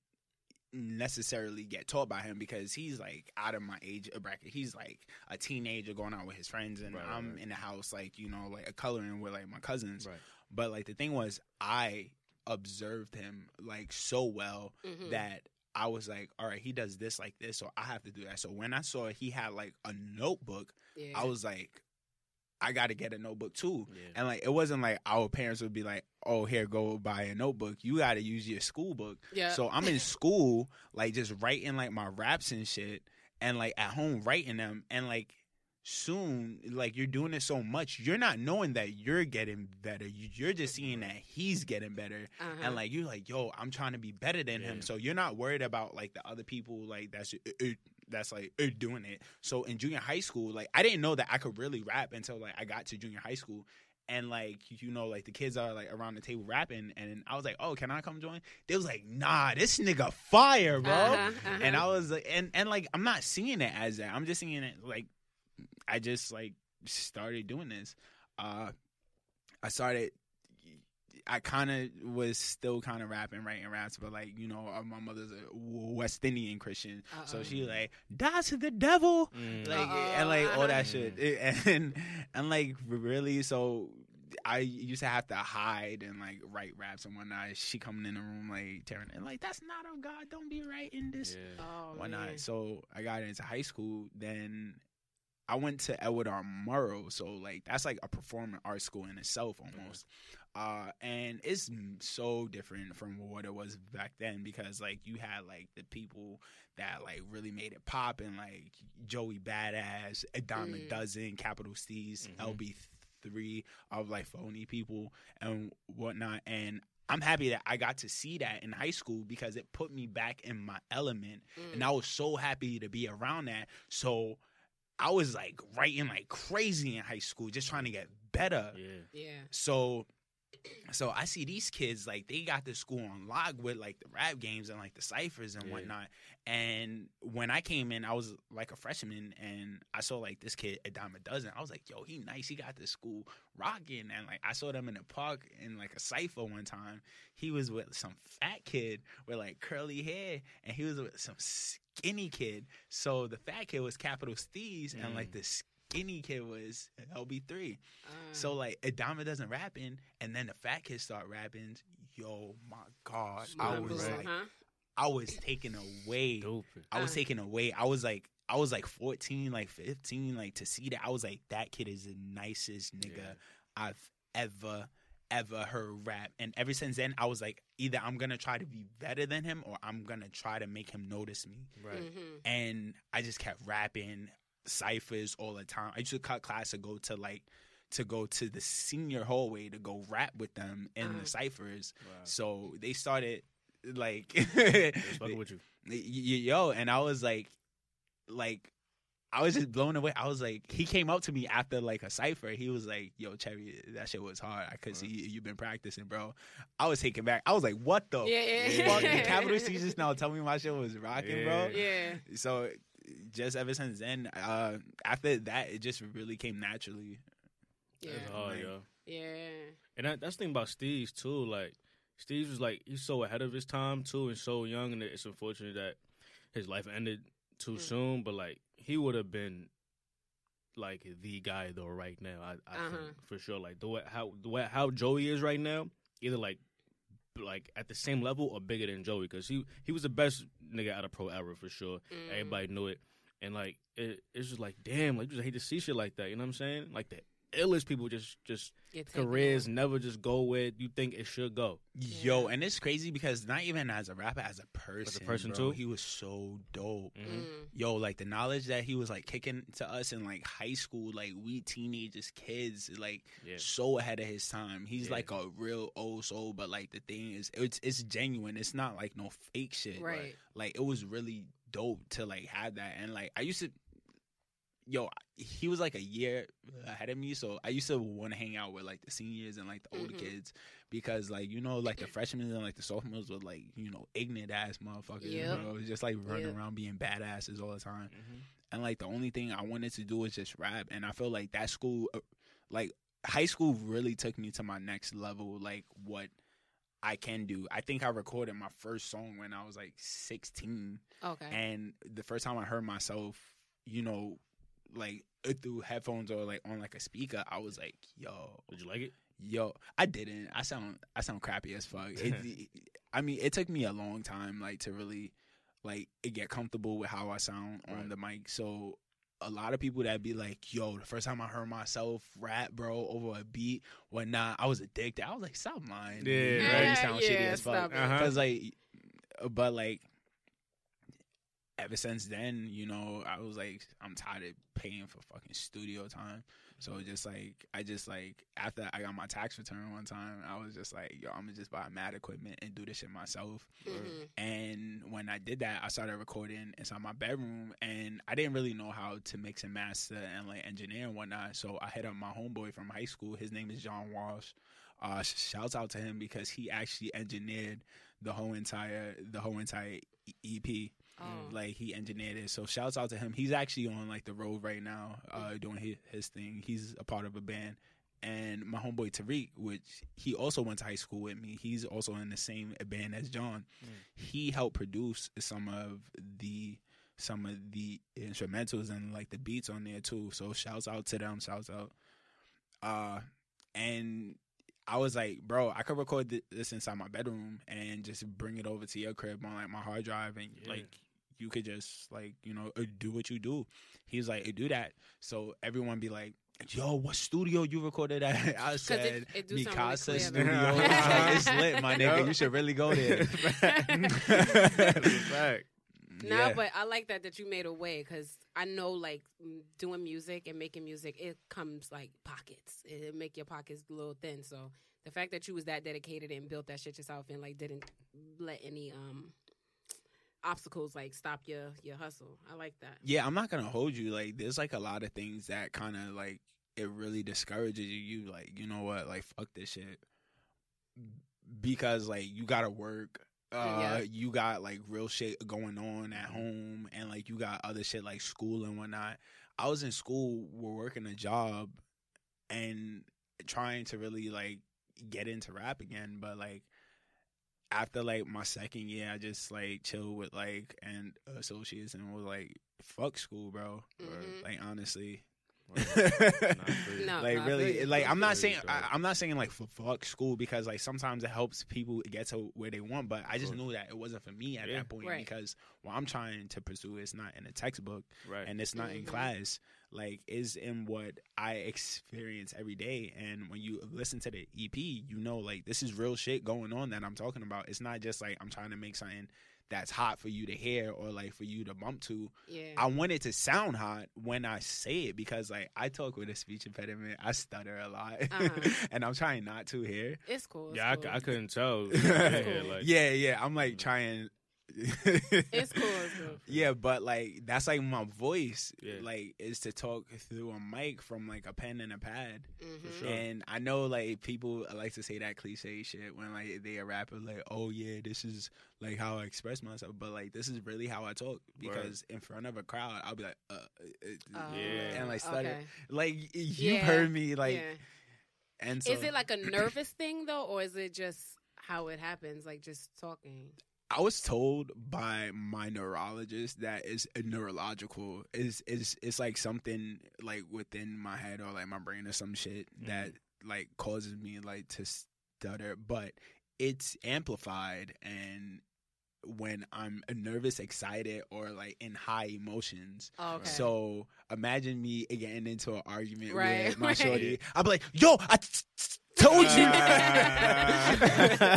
necessarily get taught by him because he's like out of my age bracket. He's like a teenager going out with his friends, and Right, right, I'm right. in the house like you know like a coloring with like my cousins. Right. But like the thing was, I observed him like so well Mhm. that I was like, all right, he does this like this, so I have to do that. So when I saw he had like a notebook, yeah. I was like, I got to get a notebook too. Yeah. And like, it wasn't like our parents would be like, "Oh, here, go buy a notebook. You got to use your school book." yeah. So I'm in school, like just writing like my raps and shit, and like at home writing them, and like soon, like you're doing it so much, you're not knowing that you're getting better. You- You're just seeing that he's getting better, uh-huh. and like you're like, "Yo, I'm trying to be better than him." So you're not worried about like the other people like that's that's like doing it. So in junior high school, like I didn't know that I could really rap until like I got to junior high school. And like you know, like the kids are like around the table rapping, and I was like, "Oh, can I come join?" They was like, "Nah, this nigga fire, bro." Uh-huh, uh-huh. And I was like, and and like I'm not seeing it as that. I'm just seeing it like I just like started doing this. Uh I started I kind of was still kind of rapping, writing raps, but like you know, uh, my mother's a West Indian Christian, so Uh-oh. she like die to the devil, Mm. like Uh-oh. and like all that shit, and and like really, so I used to have to hide and like write raps and whatnot. She coming in the room like tearing and like that's not of God. Don't be writing this Yeah. oh, whatnot. man. So I got into high school. Then I went to Edward R. Murrow. So like that's like a performing arts school in itself almost. Uh, and it's so different from what it was back then because like you had like the people that like really made it pop and like Joey Badass, a dime a Mm. dozen, Capital Steez, Mhm. LB three of like phony people and whatnot. And I'm happy that I got to see that in high school because it put me back in my element Mm. and I was so happy to be around that. So I was like writing like crazy in high school, just trying to get better. Yeah. yeah. So, so I see these kids like they got the school on lock with like the rap games and like the ciphers and Yeah. whatnot. And when I came in, I was like a freshman, and I saw like this kid a dime a dozen. I was like, "Yo, he nice. He got the school rocking." And like I saw them in the park in like a cipher one time. He was with some fat kid with like curly hair, and he was with some skinny kid. So the fat kid was Capital Steez, and like Mm. The skinny kid was LB three. Uh, So like Adama doesn't rapping, and then the fat kid start rapping. Yo, my God, I was right. like, huh? I was taken away. Stupid. I was Uh. taken away. I was like, I was like 14, like 15, like to see that. I was like, that kid is the nicest nigga Yeah. I've ever, ever heard rap. And ever since then, I was like, either I'm gonna try to be better than him, or I'm gonna try to make him notice me Right. Mhm. and I just kept rapping ciphers all the time. I used to cut class to go to like to go to the senior hallway to go rap with them in Uh-huh. the ciphers. Wow. So they started like fucking with you. y- y- yo, and I was like, like. I was just blown away. I was like, he came up to me after like a cipher. He was like, "Yo, Cherry, that shit was hard. I could see you, you've been practicing, bro." I was taken back. I was like, "What the Yeah, yeah. fuck?" The Capital C just now tell me my shit was rocking, bro Yeah. so just ever since then uh after that it just really came naturally Yeah. That's hard, Like- yo. Yeah. And that, that's the thing about Steez's too. Like Steez was like he's so ahead of his time too, and so young, and it's unfortunate that his life ended too Mm. soon. But like he would have been like the guy though right now. I, I Uh-huh. think for sure. Like the way how the way how Joey is right now, either like like at the same level or bigger than Joey because he he was the best nigga out of Pro Era for sure. Mm. Everybody knew it, and like it, it's just like damn, like you just hate to see shit like that. You know what I'm saying? Like the illest people just just Get careers over. never just go where you think it should go. yo and it's crazy because not even as a rapper as a person person, bro, too? he was so dope Mhm. Mm. yo like the knowledge that he was like kicking to us in like high school like we teenagers kids like Yeah, so ahead of his time he's Yeah. like a real old soul but like the thing is it's it's genuine it's not like no fake shit Right. like it was really dope to like have that and like i used to yo, he was like a year ahead of me, so I used to want to hang out with like the seniors and like the older Mhm. kids because like you know like the freshmen and like the sophomores were like you know ignorant ass motherfuckers, Yep. bro, just like running Yep. around being badasses all the time. Mhm. And like the only thing I wanted to do was just rap, and I feel like that school, uh, like high school, really took me to my next level, like what. I can do. I think I recorded my first song when I was like 16. Okay. And the first time I heard myself, you know, like uh, through headphones or like on like a speaker, I was like, "Yo, Did you like it? yo." I didn't. I sound I sound crappy as fuck. It, I mean, it took me a long time like to really like get comfortable with how I sound on Right. the mic. So a lot of people that be like, "Yo, the first time I heard myself rap, bro, over a beat, whatnot, I was addicted." I was like, "Stop lying, Yeah, You right. You sound shitty as fuck." stop it. Uh-huh. Cause like, but like, ever since then, you know, I was like, I'm tired of paying for fucking studio time. So just like, I just like after I got my tax return one time, I was just like, yo, I'm gonna just buy mad equipment and do this shit myself. Mhm. And when I did that, I started recording inside my bedroom, and I didn't really know how to mix and master and like engineer and whatnot. So I hit up my homeboy from high school. His name is John Walsh. Uh, sh- shouts out to him because he actually engineered the whole entire the whole entire EP. Oh. Like he engineered it. So shouts out to him. He's actually on like the road right now, uh, doing his, his thing. He's a part of a band. And my homeboy Tariq, which he also went to high school with me, he's also in the same band as John. He helped produce some of the some of the instrumentals and like the beats on there too. So shouts out to them, shouts out. Uh and I was like, bro, I could record this inside my bedroom and just bring it over to your crib on like my hard drive, and Yeah. like you could just like you know uh, do what you do. He's like, do that. So everyone be like, yo, what studio you recorded at? I said, it do sound really Mikasa Studio. though. It's like, it's lit, my nigga. Yup. You should really go there. Fact. No, Yeah. but I like that that you made a way because I know like doing music and making music, it comes like pockets. It make your pockets a little thin. So the fact that you was that dedicated and built that shit yourself and like didn't let any um obstacles like stop your your hustle. I like that. Yeah, I'm not gonna hold you. Like, there's like a lot of things that kind of like it really discourages you. You like, you know what? Like, fuck this shit. Because like you gotta work. Uh, Yeah. you got like real shit going on at home, and like you got other shit like school and whatnot. I was in school, we're working a job, and trying to really like get into rap again, but like after like my second year, I just like chilled with like and associates and was like, "Fuck school, bro." Or, Mhm. like honestly, Nah, for you. No. like I feel really, like I'm not I feel you, saying. I, I'm not saying like for fuck school because like sometimes it helps people get to where they want, but I just knew that it wasn't for me at Yeah. that point Right. because what I'm trying to pursue is not in a textbook Right. and it's not in Mhm. class like is in what i experience every day and when you listen to the ep you know like this is real shit going on that i'm talking about it's not just like i'm trying to make something that's hot for you to hear or like for you to bump to Yeah. i want it to sound hot when i say it because like i talk with a speech impediment i stutter a lot Uh-huh. and i'm trying not to here it's cool. It's yeah, I, cool. I couldn't tell. yeah, Yeah, like, yeah i'm like trying It's cool. It's cool. yeah, but like that's like my voice, Yeah. like is to talk through a mic from like a pen and a pad. Mhm. sure. And I know like people like to say that cliche shit when like they a rapper, like, oh yeah, this is like how I express myself, but like this is really how I talk because in front of a crowd, I'll be like, uh, uh, uh, Oh, Yeah. and like stutter, okay. like you've Yeah. heard me, like, yeah. and so is it like a nervous thing though, or is it just how it happens, like just talking? I was told by my neurologist that is neurological. Is is it's like something like within my head or like my brain or some shit mm-hmm. that like causes me like to stutter, but it's amplified and when I'm nervous, excited, or like in high emotions. Oh, okay. So imagine me getting into an argument Right, with my right. shorty. I'd be like, "Yo, I Told you. yeah,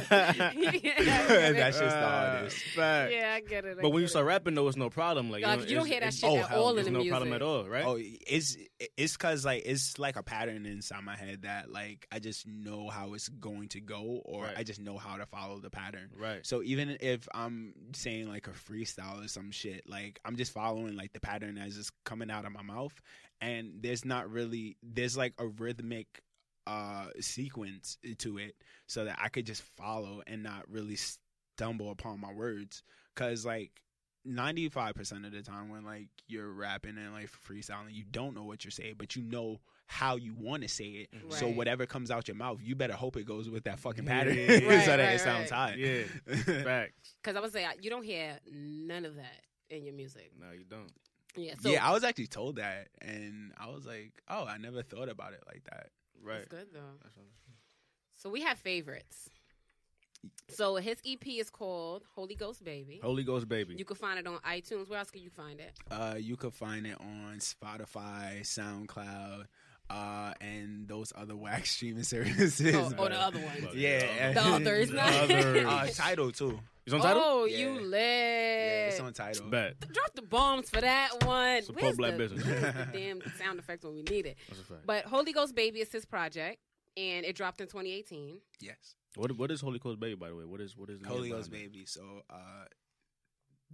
That's just the Ah, hardest. fact. yeah, I get it. I But when you start it. rapping, though, it's no problem. Like, Like, you don't hear that shit oh, at hell, all in There's the no music. problem at all, right? Oh, it's it's cause like it's like a pattern inside my head that like I just know how it's going to go, or Right. I just know how to follow the pattern. Right. So even if I'm saying like a freestyle or some shit, like I'm just following like the pattern as it's coming out of my mouth, and there's not really there's like a rhythmic uh sequence to it, so that I could just follow and not really stumble upon my words, cause like. 95% of the time when like you're rapping and like freestyling you don't know what you're saying but you know how you want to say it so whatever comes out your mouth you better hope it goes with that fucking Yeah. pattern Right, so that right, it sounds right. hot Yeah. Facts. Because I would say you don't hear none of that in your music. No, you don't. Yeah, so yeah, I was actually told that, and I was like, "Oh, I never thought about it like that." Right. it's good though. That's what I'm- So we have favorites. So his EP is called Holy Ghost Baby. Holy Ghost baby. You can find it on iTunes. Where else can you find it? Uh, you could find it on Spotify, SoundCloud, uh, and those other whack streaming services. Oh, oh, the other ones. Yeah. The others. The others. uh, Tidal too. It's on Tidal. Oh, Yeah. you lit. Yeah, it's on Tidal. Bet. Drop the bombs for that one. Support Where's black the, business. the damn sound effects when we need it. That's a fact. But Holy Ghost Baby is his project, and it dropped in 2018. Yes, What what is Holy Ghost baby? By the way, what is what is Holy Ghost behind Baby. So, uh,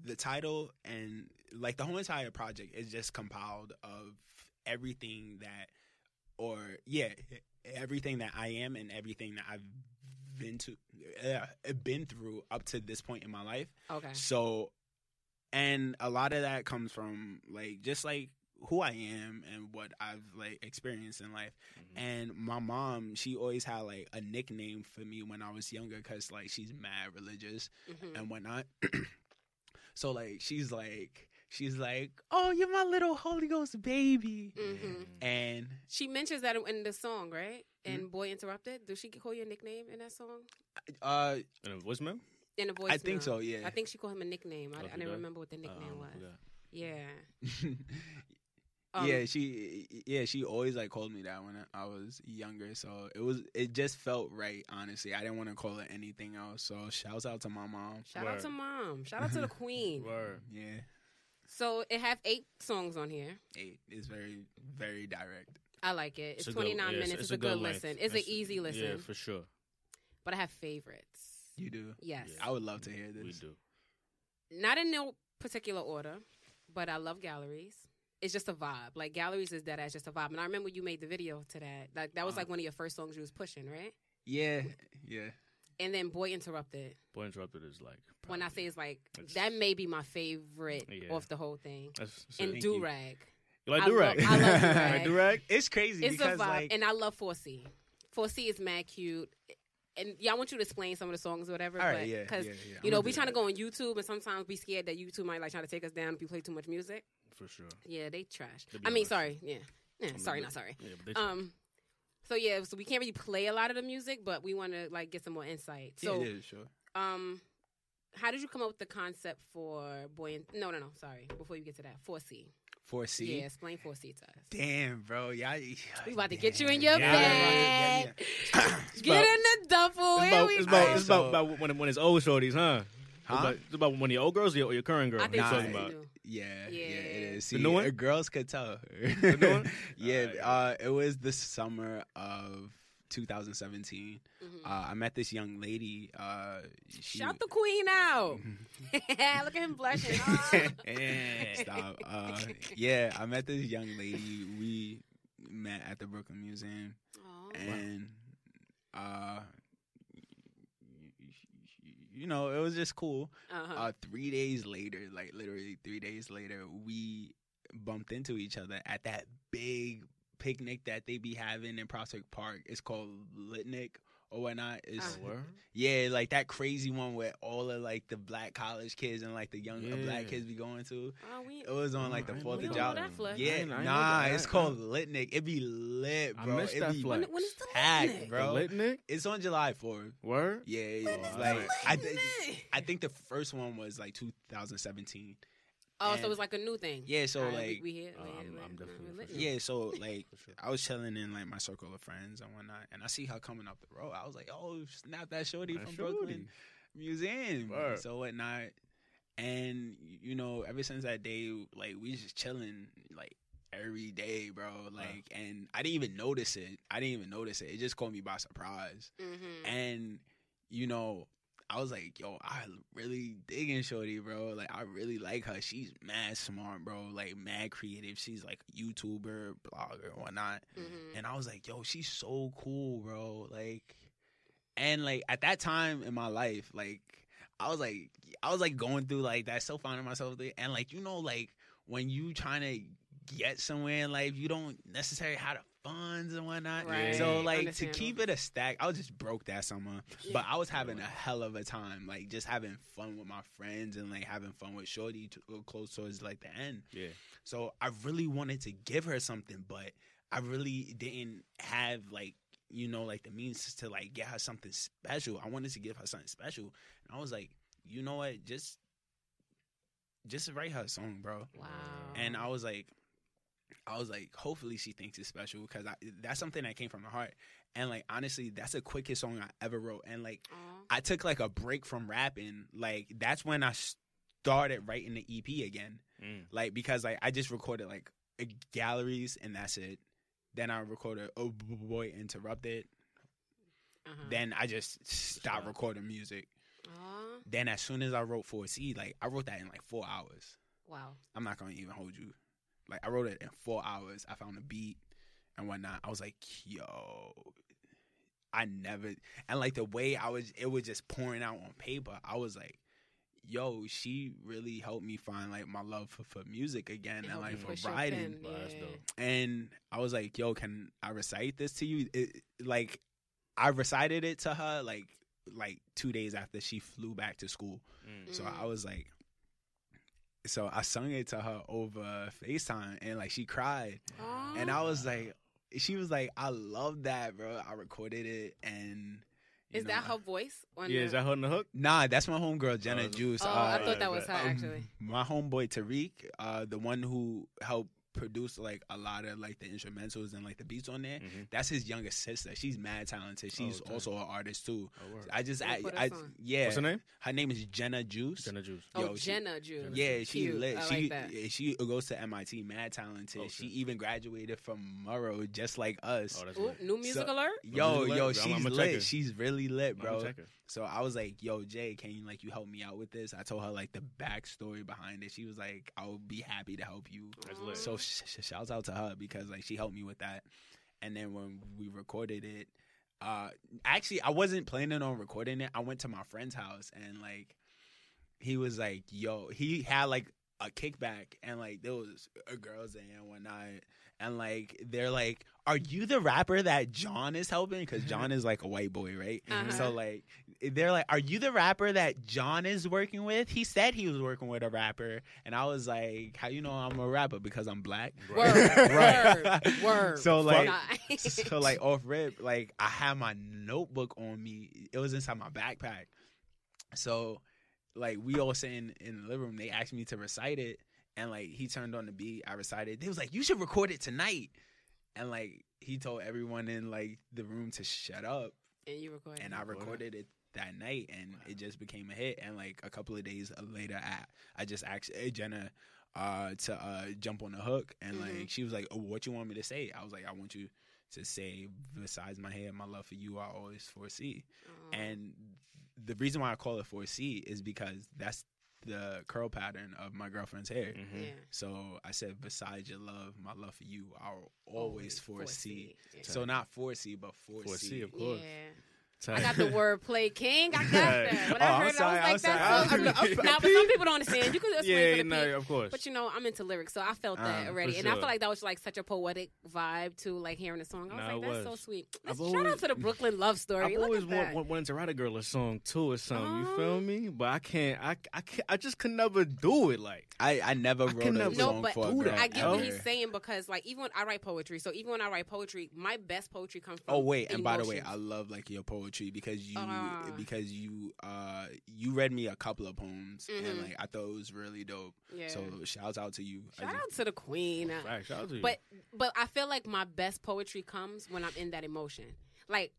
the title and like the whole entire project is just compiled of everything that, or yeah, everything that I am and everything that I've been to, uh, been through up to this point in my life. Okay. So, and a lot of that comes from like just like who I am and what I've like experienced in life. Mhm. And my mom, she always had like a nickname for me when I was younger because like she's mad religious Mhm. and whatnot. so like she's like she's like, oh, you're my little Holy Ghost baby, Mhm. and She mentions that in the song, right? Mm-hmm. And Boy Interrupted. Does she call you a nickname in that song? uh, And a voicemail? In a voice. I think so. Yeah. I think she called him a nickname. I, Oh, I didn't remember what the nickname Uh, was. yeah. Yeah. Um, yeah, she yeah she always like called me that when I was younger. So it was it just felt right. Honestly, I didn't want to call it anything else. So shouts out to my mom. Shout out to mom. Shout out to the queen. Word. Yeah, So it have eight songs on here. eight is very very direct. I like it. It's, a good- 29 yeah, minutes. It's, a good, length. listen. It's an easy listen. Yeah, for sure. but I have favorites. You do. Yes. Yeah. I would love to hear this. We do. Not in no particular order, but I love galleries. It's just a vibe. Like galleries is that as just a vibe. And I remember you made the video to that. Like that was Uh-huh. like one of your first songs you was pushing, right? Yeah, yeah. And then Boy Interrupted. Boy Interrupted is like. When I say it's like It's- that may be my favorite Yeah. off the whole thing. That's, that's And it. Thank you. Do Rag. You like I love- I love like? It's crazy It's a vibe. like and I love 4C. 4C is mad cute. And yeah, I want you to explain some of the songs or whatever. all right, but, yeah, Because yeah, yeah. you know, we trying to go on YouTube, and sometimes we scared that YouTube might like try to take us down if we play too much music. For sure. Yeah, they trash. I mean, nice. sorry. Yeah, yeah. Sorry, not sorry. Yeah, Um, so yeah, so we can't really play a lot of the music, but we want to like get some more insight. Yeah, So, is, sure. um, how did you come up with the concept for Boy? And, no, no, no. Sorry. Before you get to that, 4C. Four C. Yeah, explain 4C to us. Damn, bro. Yeah, We about to get you in your Yeah. bag. It's Get in the duffel. It's about, we it's go. about, it's about, about when, when it's old shorties, huh? It's Huh? about, it's about one of your old girls or your, your current girl. I think Nah, talking about? Yeah, yeah, Yeah. it is. The See, new one? uh, girls could tell. new one? yeah, Alright. uh, it was the summer of 2017. Mhm. Uh, I met this young lady. Uh, she, Shout the queen out. Look at him blushing. Stop. Uh, yeah, I met this young lady. We met at the Brooklyn Museum, Aw. and uh, you know, it was just cool. Uh-huh. Uh, three days later, like literally three days later, we bumped into each other at that big picnic that they be having in Prospect Park. It's called Litnick or whatnot. It's Uh-huh. Yeah, like that crazy one where all of like the black college kids and like the young uh, black kids be going to. Oh, we, It was on Oh, like the Fourth of. July. that flick. I Yeah, I didn't nah, that. it's called Litnick. It be lit, bro. I bro. missed it that be flick. when, when is the packed, Litnick? bro. The lit It's on July 4th. Word? Yeah, When it's like the I, Litnick? I think the first one was like 2017. Oh, And- so it was like a new thing. Yeah, so, All right, like, we, here. we here, I'm- I'm definitely we sure. Yeah, so like sure. I was chilling in like my circle of friends and whatnot, and I see her coming up the road. I was like, "Oh, snap that shorty That from shorty. Brooklyn Museum." Word. So whatnot, and you know, ever since that day, like we just chilling like every day, bro. Like, and I didn't even notice it. I didn't even notice it. It just caught me by surprise, Mhm. and you know. I was like, yo, I really digging Shorty, bro. Like, I really like her. She's mad smart, bro. Like, mad creative. She's like a YouTuber, blogger, whatnot. Mhm. And I was like, yo, she's so cool, bro. Like, and like at that time in my life, like, I was like, I was like going through like that, still finding myself there. And like, you know, like when you trying to get somewhere in life, you don't necessarily have the funds and whatnot. Right. So like to keep it a stack, I was just broke that summer. Yeah. But I was having a hell of a time, like just having fun with my friends and like having fun with Shorty to, uh, close towards like the end. Yeah. So I really wanted to give her something, but I really didn't have like you know like the means to like get her something special. I wanted to give her something special, and I was like, you know what, just just write her a song, bro. Wow. And I was like, I was like, hopefully she thinks it's special because I, that's something that came from the heart. And like honestly, that's the quickest song I ever wrote. And like Aw. I took like a break from rapping. Like that's when I started writing the EP again Mm. like because like I just recorded like galleries and that's it. Then I recorded Oh B- B- Boy Interrupted. Uh-huh. Then I just stopped Stop. recording music. Aw. Then as soon as I wrote 4C, like I wrote that in like four hours. Wow. I'm not gonna even hold you. Like I wrote it in four hours. I found a beat and whatnot. I was like, yo, I never and like the way I was, it was just pouring out on paper. I was like, yo, she really helped me find like my love for, for music again and like for push writing. pen, yeah. And I was like, yo, can I recite this to you? It, like I recited it to her like like two days after she flew back to school. Mm. So Mm. I was like, so I sung it to her over FaceTime and like she cried. Aw. And I was like, she was like, I love that, bro. I recorded it and. Is know, that her voice? On Yeah, the... is that her holding the hook? Nah, that's my homegirl Jenna Oh, Juice. Oh, Uh, I thought that was her but- um, actually. my homeboy Tariq, uh, the one who helped produce like a lot of like the instrumentals and like the beats on there. Mhm. That's his younger sister. She's mad talented. She's Oh, also an artist too. Oh. I just, I, I, yeah. What's her name? Her name is Jenna Juice. Jenna Juice. Oh, she- Jenna Juice. Yeah, she Cute. lit. I she like that. she goes to MIT, mad talented. Oh, she even graduated from Murrow, just like us. Oh, that's Ooh, new music So- alert. yo, Music yo, lit? she's I'm- I'ma check lit. her. She's really lit, I'ma bro. Check her. So I was like, "Yo, Jay, can you like you help me out with this?" I told her like the backstory behind it. She was like, "I'll be happy to help you." That's. So sh- sh- shouts out to her because like she helped me with that. And then when we recorded it, uh, actually I wasn't planning on recording it. I went to my friend's house and like he was like, "Yo," he had like a kickback and like there was a girls there and whatnot. And like they're like, "Are you the rapper that John is helping?" Because John is like a white boy, right? Uh-huh. So like they're like, "Are you the rapper that John is working with?" He said he was working with a rapper, and I was like, "How you know I'm a rapper because I'm black?" Word, Right. word, word. So, like- Nice. so like off rip, like I had my notebook on me. It was inside my backpack. So like we all sitting in the living room. They asked me to recite it, and like he turned on the beat. I recited. They was like, "You should record it tonight," and like he told everyone in like the room to shut up, and you recorded. and I Recorded. recorded it that night, and it just became a hit. And like a couple of days later, I I just asked hey, Jenna uh to uh jump on the hook and Mhm. like she was like oh what you want me to say i was like i want you to say besides my head my love for you i always foresee Aw. and the reason why i call it foresee is because that's the curl pattern of my girlfriend's hair Mhm. yeah. so i said besides your love my love for you i'll always foresee Yeah. so not foresee but foresee, Foresee, of course. Yeah. Tight. I got the word play king. I got that. When Oh, I I'm heard it, sorry, I I'm was like, sorry. that's so. I'm- I'm- now, but some people don't understand. You could explain Yeah, for you the know, people. of course. But you know, I'm into lyrics, so I felt that Uh, already, for and I sure. feel like that was like such a poetic vibe to like hearing the song. I was Nah, like, it that's so sweet. Let's- shout always- out to the Brooklyn love story. I've Look always at want, that. want, wanted to write a girl a song too or something. You feel me? But I can't. I I can't, I just could never do it. Like I, I never wrote can a never- No, song but for a girl. I get what he's saying because, like, even when I write poetry, so even when I write poetry, my best poetry comes from. Oh wait, and by the way. I love like your poetry poetry because you Ah. because you uh you read me a couple of poems and Mhm. like I thought it was really dope. Yeah. So shouts out to you. Shout out to the queen. Uh, Right, shout out to you. But but I feel like my best poetry comes when I'm in that emotion. Like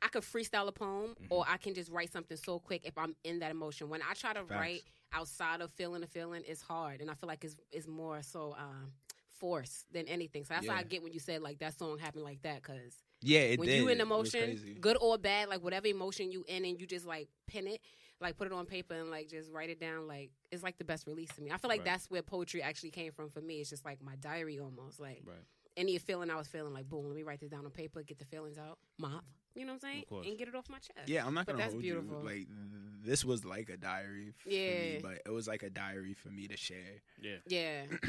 I could freestyle a poem Mm-hmm. or I can just write something so quick if I'm in that emotion. When I try to Facts. write outside of feeling a feeling, it's hard. And I feel like it's it's more so um force than anything. So that's why I get when you said like that song happened like that because yeah, it when did. you in emotion, good or bad, like whatever emotion you in and you just like pin it, like put it on paper and like just write it down, like it's like the best release to me. I feel like Right. that's where poetry actually came from for me. It's just like my diary almost. Like Right. any feeling I was feeling, like boom, let me write this down on paper, get the feelings out, mop. You know what I'm saying? Of course. And get it off my chest. Yeah, I'm not But gonna that's hold beautiful. you. Like this was like a diary for Yeah. me, but it was like a diary for me to share. yeah. Yeah.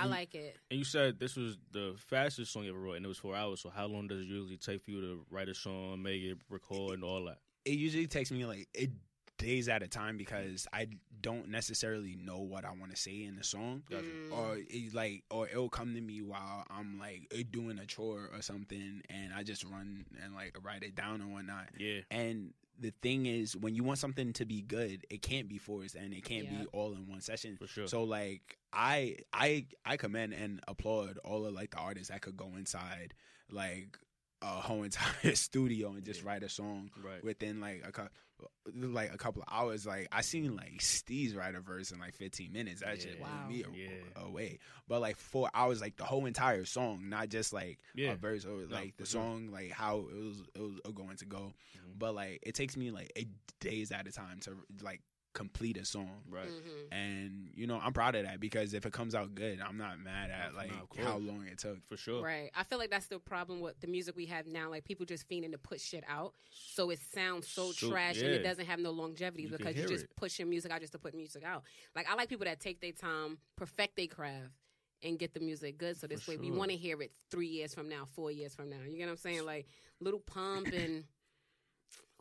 I And- like it. And you said this was the fastest song you ever wrote, and it was four hours. So how long does it usually take for you to write a song, make it, record, and all that? It usually takes me like it days at a time because I don't necessarily know what I want to say in the song. Gotcha. Mm. or it like or it'll come to me while I'm like doing a chore or something and I just run and like write it down and whatnot. Yeah. And the thing is when you want something to be good, it can't be forced and it can't Yeah. be all in one session. For sure. So like I I I commend and applaud all of like the artists that could go inside like a whole entire studio and just Yeah. write a song Right. within like a couple like a couple of hours. Like I seen like Steez write a verse in like 15 minutes. That shit Yeah. Wow. blew me Yeah. away. But like four hours, like the whole entire song, not just like Yeah. a verse or like the for sure. song, like how it was it was going to go. Mhm. But like it takes me like eight days at a time to like complete a song. Right. Mhm. And you know I'm proud of that because if it comes out good, I'm not mad at like of course. how long it took. For sure. Right. I feel like that's the problem with the music we have now. Like people just fiending to put shit out, so it sounds so, So- trash and it doesn't have no longevity You because you hear just it. pushing music out just to put music out. Like I like people that take their time, perfect their craft, and get the music good. So this For way we want to hear it three years from now, four years from now. You get what I'm saying? Like little pump and.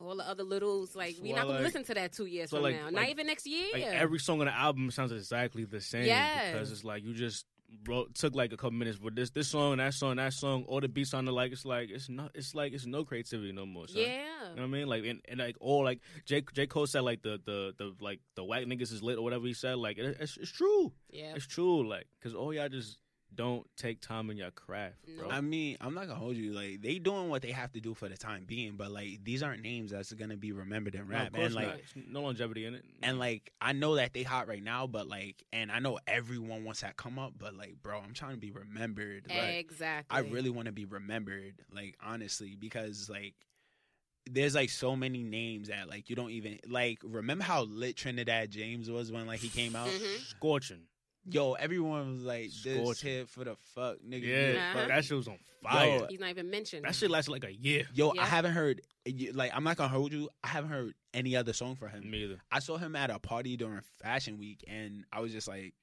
All the other littles, like So we're not gonna like- listen to that two years so from like- now. like- not even next year. Like every song on the album sounds exactly the same. Yes. Because it's like you just wrote took like a couple minutes for this this song, that song, that song, all the beats sounded like it's like it's not it's like it's no creativity no more. Son. yeah, You know what I mean? Like and, and like all like J J Cole said like the the the like the whack niggas is lit or whatever he said. Like it, it's it's true. yeah. It's true. Like because all y'all just don't take time in your craft, bro. I mean, I'm not gonna hold you. Like they doing what they have to do for the time being, but like these aren't names that's gonna be remembered in No, rap. of course and like not. No longevity in it. and like I know that they hot right now, but like and I know everyone wants that come up, but like bro, I'm trying to be remembered. Like exactly. I really want to be remembered, like honestly, because like there's like so many names that like you don't even like remember how lit Trinidad James was when like he came out? Mhm. Scorching. Yo, everyone was like this Scorching. hit for the fuck nigga. Yeah, fuck, that shit was on fire. Yo, He's not even mentioned. that shit lasted like a year. Yo, Yeah. I haven't heard like I'm not gonna hold you. I haven't heard any other song for him. Me either. I saw him at a party during Fashion Week, and I was just like,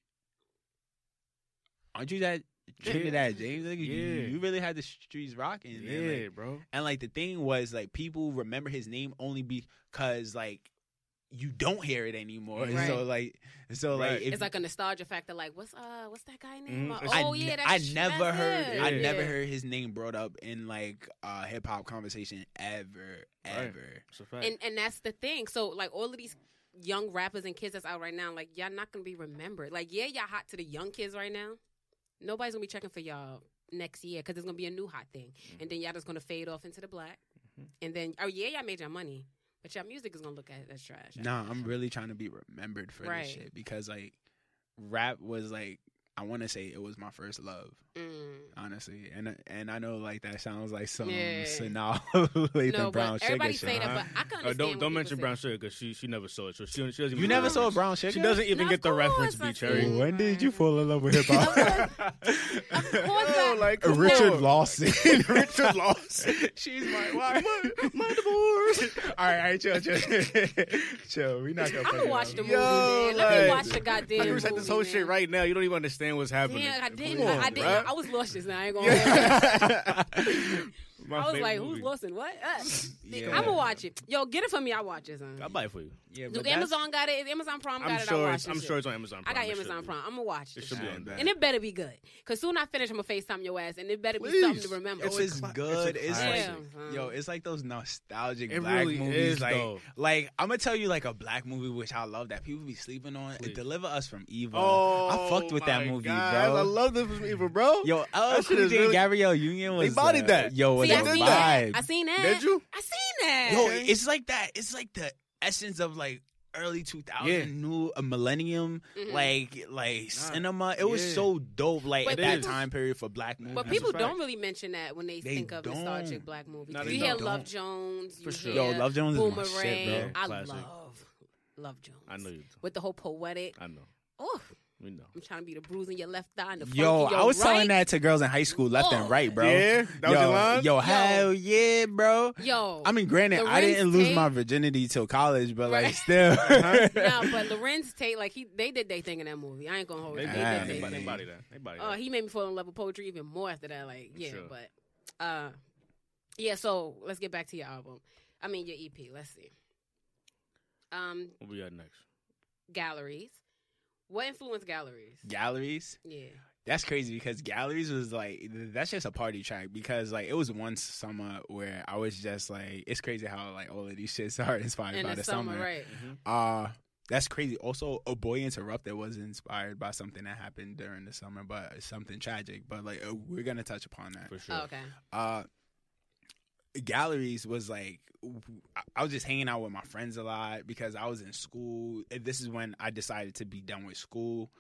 "Aren't you that Trinidad James? Nigga? You, Yeah. you really had the streets rocking." Yeah, And, like, bro. and like the thing was like people remember his name only because like you don't hear it anymore. Right. So like, so Right. like, if, it's like a nostalgia factor. Like, what's uh, what's that guy name? Mhm. Uh, Oh I, yeah, that's I never that's heard him. I Yeah. never heard his name brought up in like uh hip hop conversation ever ever. It's a fact. And and that's the thing. So like all of these young rappers and kids that's out right now, like y'all not gonna be remembered. Like yeah, y'all hot to the young kids right now. Nobody's gonna be checking for y'all next year because it's gonna be a new hot thing, Mm-hmm. and then y'all just gonna fade off into the black, and then oh yeah, y'all made your money, but y'all music is gonna look at as trash. Nah, I'm really trying to be remembered for Right. this shit because like rap was like I want to say it was my first love, Mm. honestly, and and I know like that sounds like some Yeah. Sanaa No, Brown but sugar everybody shit. say that, but I can Uh, don't what don't mention. Brown Sugar because she she never saw it, so she she doesn't. You never know. saw Brown Sugar? She doesn't even No, get the reference, course I B Cherry. When did you fall in love with hip hop? Of course I- like Richard on. Lawson. Richard Lawson. She's my wife. my, my divorce. all right, all right, chill, chill, chill. We not gonna. I'm gonna watch the movie. Yo, man. Let me watch the goddamn. I can recite this whole movie, shit right now. You don't even understand what's happening. Yeah, I didn't. Come I, I didn't. Bruh. I was lost just now. I ain't gonna. lie. I was like, movie. who's lost in what? Uh, Yeah. I'm gonna watch it. Yo, get it for me. I watch it, son. I'll buy it for you. Yeah, Do but that's- Amazon got it? Amazon Prime got I'm it. I sure. watch It's, this I'm sure it's on Amazon. Prime. I got It Amazon. Prime. I'm gonna watch It this should be on there. And it better be good. Cause soon I finish, I'm gonna FaceTime your ass, and it better be something to remember. If Oh, it's it's cla- good, it's it's like Damn, yo, it's like those nostalgic It black really movies. is, like, though. like I'm gonna tell you like a black movie which I love that people be sleeping on. Please. Deliver Us from Eva. Oh, I fucked with that movie, God. bro. I love this from Eva, bro. Yo, L. That shit Cool is and really- Gabrielle Union was They bodied uh, that. Yo, was See, a I did that. that. vibe. I seen that. Did you? I seen that. Yo, it's like that. It's like the essence of like early 2000 Yeah. new a millennium Mhm. like like cinema it was yeah. so dope like But at that time period for black movies But people don't really mention that when they, They think of don't. nostalgic black movies. No, you hear don't. Love Jones. For you sure. hear Yo, Love Jones is my Boomerang. shit, bro. I Classic. love Love Jones. I know you. do. With the whole poetic. I know. Oh, We know. I'm trying to be the bruise in your left thigh and the Yo, funk in I was right. telling that to girls in high school, left Oh. and right, bro. Yeah? That was yo, your line? Yo, Yo. hell yeah, bro. Yo, I mean, granted, I didn't lose my virginity till college, but like Right. still. no, but Larenz Tate, like he, they did their thing in that movie. I ain't gonna hold it. did. They did They their thing. they body that. They body Oh, that. he made me fall in love with poetry even more after that. Like, yeah, sure. but uh, yeah. So let's get back to your album. I mean, your EP. Let's see. Um, What we got next? galleries. What influenced galleries? Galleries. Yeah. That's crazy because galleries was like that's just a party track because like it was one summer where I was just like it's crazy how like all of these shits are inspired In by the, the, summer, right? Uh that's crazy. Also, a boy interrupted was inspired by something that happened during the summer, but something tragic. But like uh, we're gonna touch upon that. For sure. Oh, okay. uh galleries was like I- was just hanging out with my friends a lot because I was in school. This is when I decided to be done with school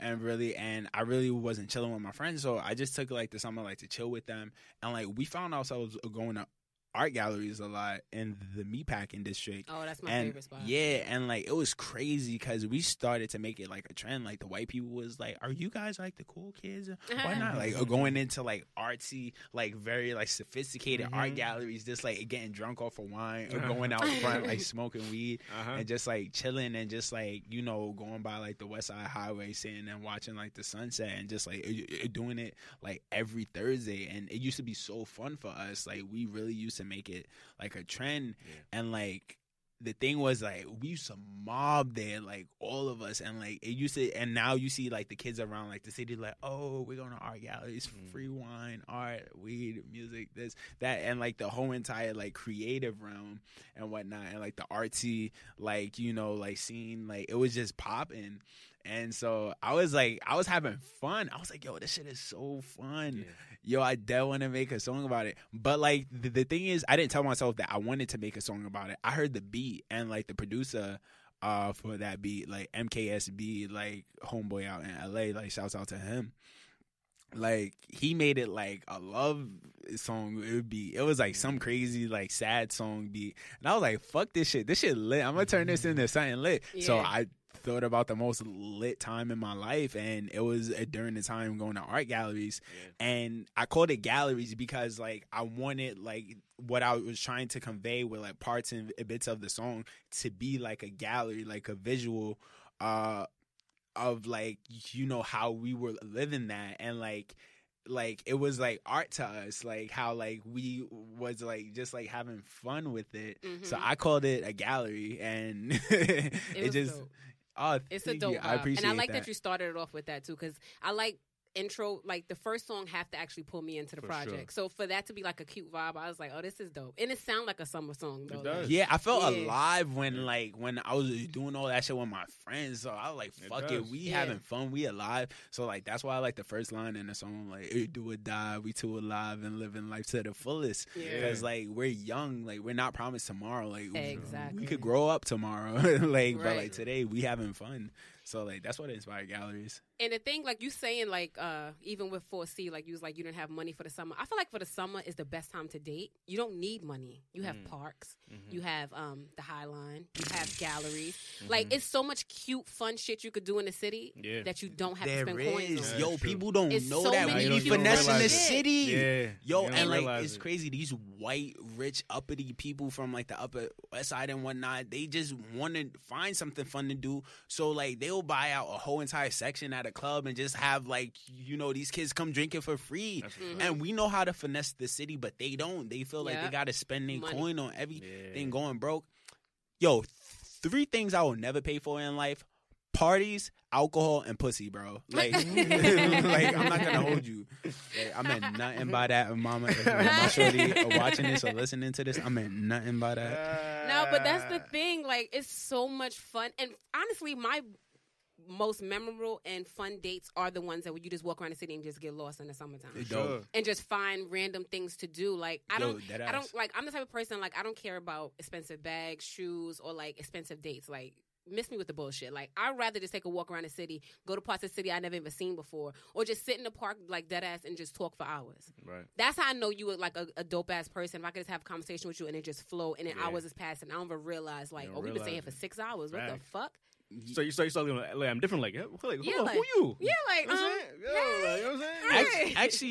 and really and I really wasn't chilling with my friends so I just took like the summer like to chill with them and like we found ourselves going to art galleries a lot in the meatpacking district Oh, that's my and favorite spot. yeah, and like it was crazy because we started to make it like a trend. Like the white people was like, "Are you guys like the cool kids? Why not?" Like going into like artsy, like very like sophisticated art Mhm. galleries, just like getting drunk off of wine or going out front like smoking weed Uh-huh. and just like chilling and just like you know going by like the West Side Highway, sitting and watching like the sunset and just like doing it like every Thursday. And it used to be so fun for us. Like we really used to make it like a trend, Yeah. and like the thing was like we used to mob there like all of us and like it used to and now you see like the kids around like the city like oh we're going to art galleries Mm. free wine art weed music this that and like the whole entire like creative realm and whatnot and like the artsy like you know like scene like it was just popping and so I was like, I was having fun. I was like, yo, this shit is so fun Yeah. Yo, I definitely want to make a song about it. But like the, the thing is, I didn't tell myself that I wanted to make a song about it. I heard the beat and like the producer uh for that beat, like MKSB, like homeboy out in LA, like shouts out to him. Like he made it like a love song. It would be it was like some crazy like sad song beat, and I was like, "Fuck this shit! This shit lit. I'm gonna turn this into something lit." So I thought about the most lit time in my life, and it was uh, during the time going to art galleries, and I called it galleries because like I wanted like what I was trying to convey with like parts and bits of the song to be like a gallery, like a visual uh of like you know how we were living that and like like it was like art to us like how like we was like just like having fun with it so Mhm. i called it a gallery and it, It just dope. It's a dope vibe. i appreciate and I like that. that you started it off with that too, because I like intro. Like the first song have to actually pull me into the For project. So for that to be like a cute vibe, I was like, oh, this is dope, and it sound like a summer song though. It does. Yeah, I felt Yeah. alive when like when I was doing all that shit with my friends. So I was like, "Fuck it, does. we Yeah. having fun, we alive." So like that's why I like the first line in the song, like "It do or die, we two alive and living life to the fullest." Yeah. Because like we're young, like we're not promised tomorrow. Like we- Exactly. we could grow up tomorrow, like but like today we having fun. So like that's what inspired galleries. And the thing, like you saying, like uh even with 4C, like you was like you didn't have money for the summer. I feel like for the summer is the best time to date. You don't need money. You have Mm. parks. Mhm. You have um the High Line. You have galleries. Mhm. Like it's so much cute, fun shit you could do in the city Yeah. that you don't have There to spend coins is, on. Yeah, yo, it's true. people don't It's know so that many we be people finessing the city. Yeah. Yo, You and like realize it's it. crazy. These white, rich, uppity people from like the upper west side and whatnot, they just want to find something fun to do. So like they'll buy out a whole entire section at a club and just have like you know these kids come drinking for free. That's Mhm. And we know how to finesse the city, but they don't. They feel like they got to spend their coin on everything Yeah. going broke. Yo, th- three things I will never pay for in life: parties, alcohol, and pussy, bro. Like, like I'm not gonna hold you. Like, I meant nothing by that, mama. If my shorty are watching this or listening to this, I meant nothing by that. No, but that's the thing. Like, it's so much fun. And honestly, my most memorable and fun dates are the ones that where you just walk around the city and just get lost in the summertime. It Sure. And just find random things to do. Like I Yo, don't dead I don't like I'm the type of person like I don't care about expensive bags, shoes, or like expensive dates. Like miss me with the bullshit. Like I'd rather just take a walk around the city, go to parts of the city I never even seen before, or just sit in the park like dead ass and just talk for hours. Right. That's how I know you were like a, a dope ass person. If I could just have a conversation with you and it just flow, and then Yeah. hours is passing, I don't even realize like, oh, we've been staying here for six hours. What the fuck? So you so you start looking like I'm different. Like, yeah, like, Yeah, hold like- who you? Yeah, like You know what um, I'm saying? Like, you know what I'm saying? Hey. Actually,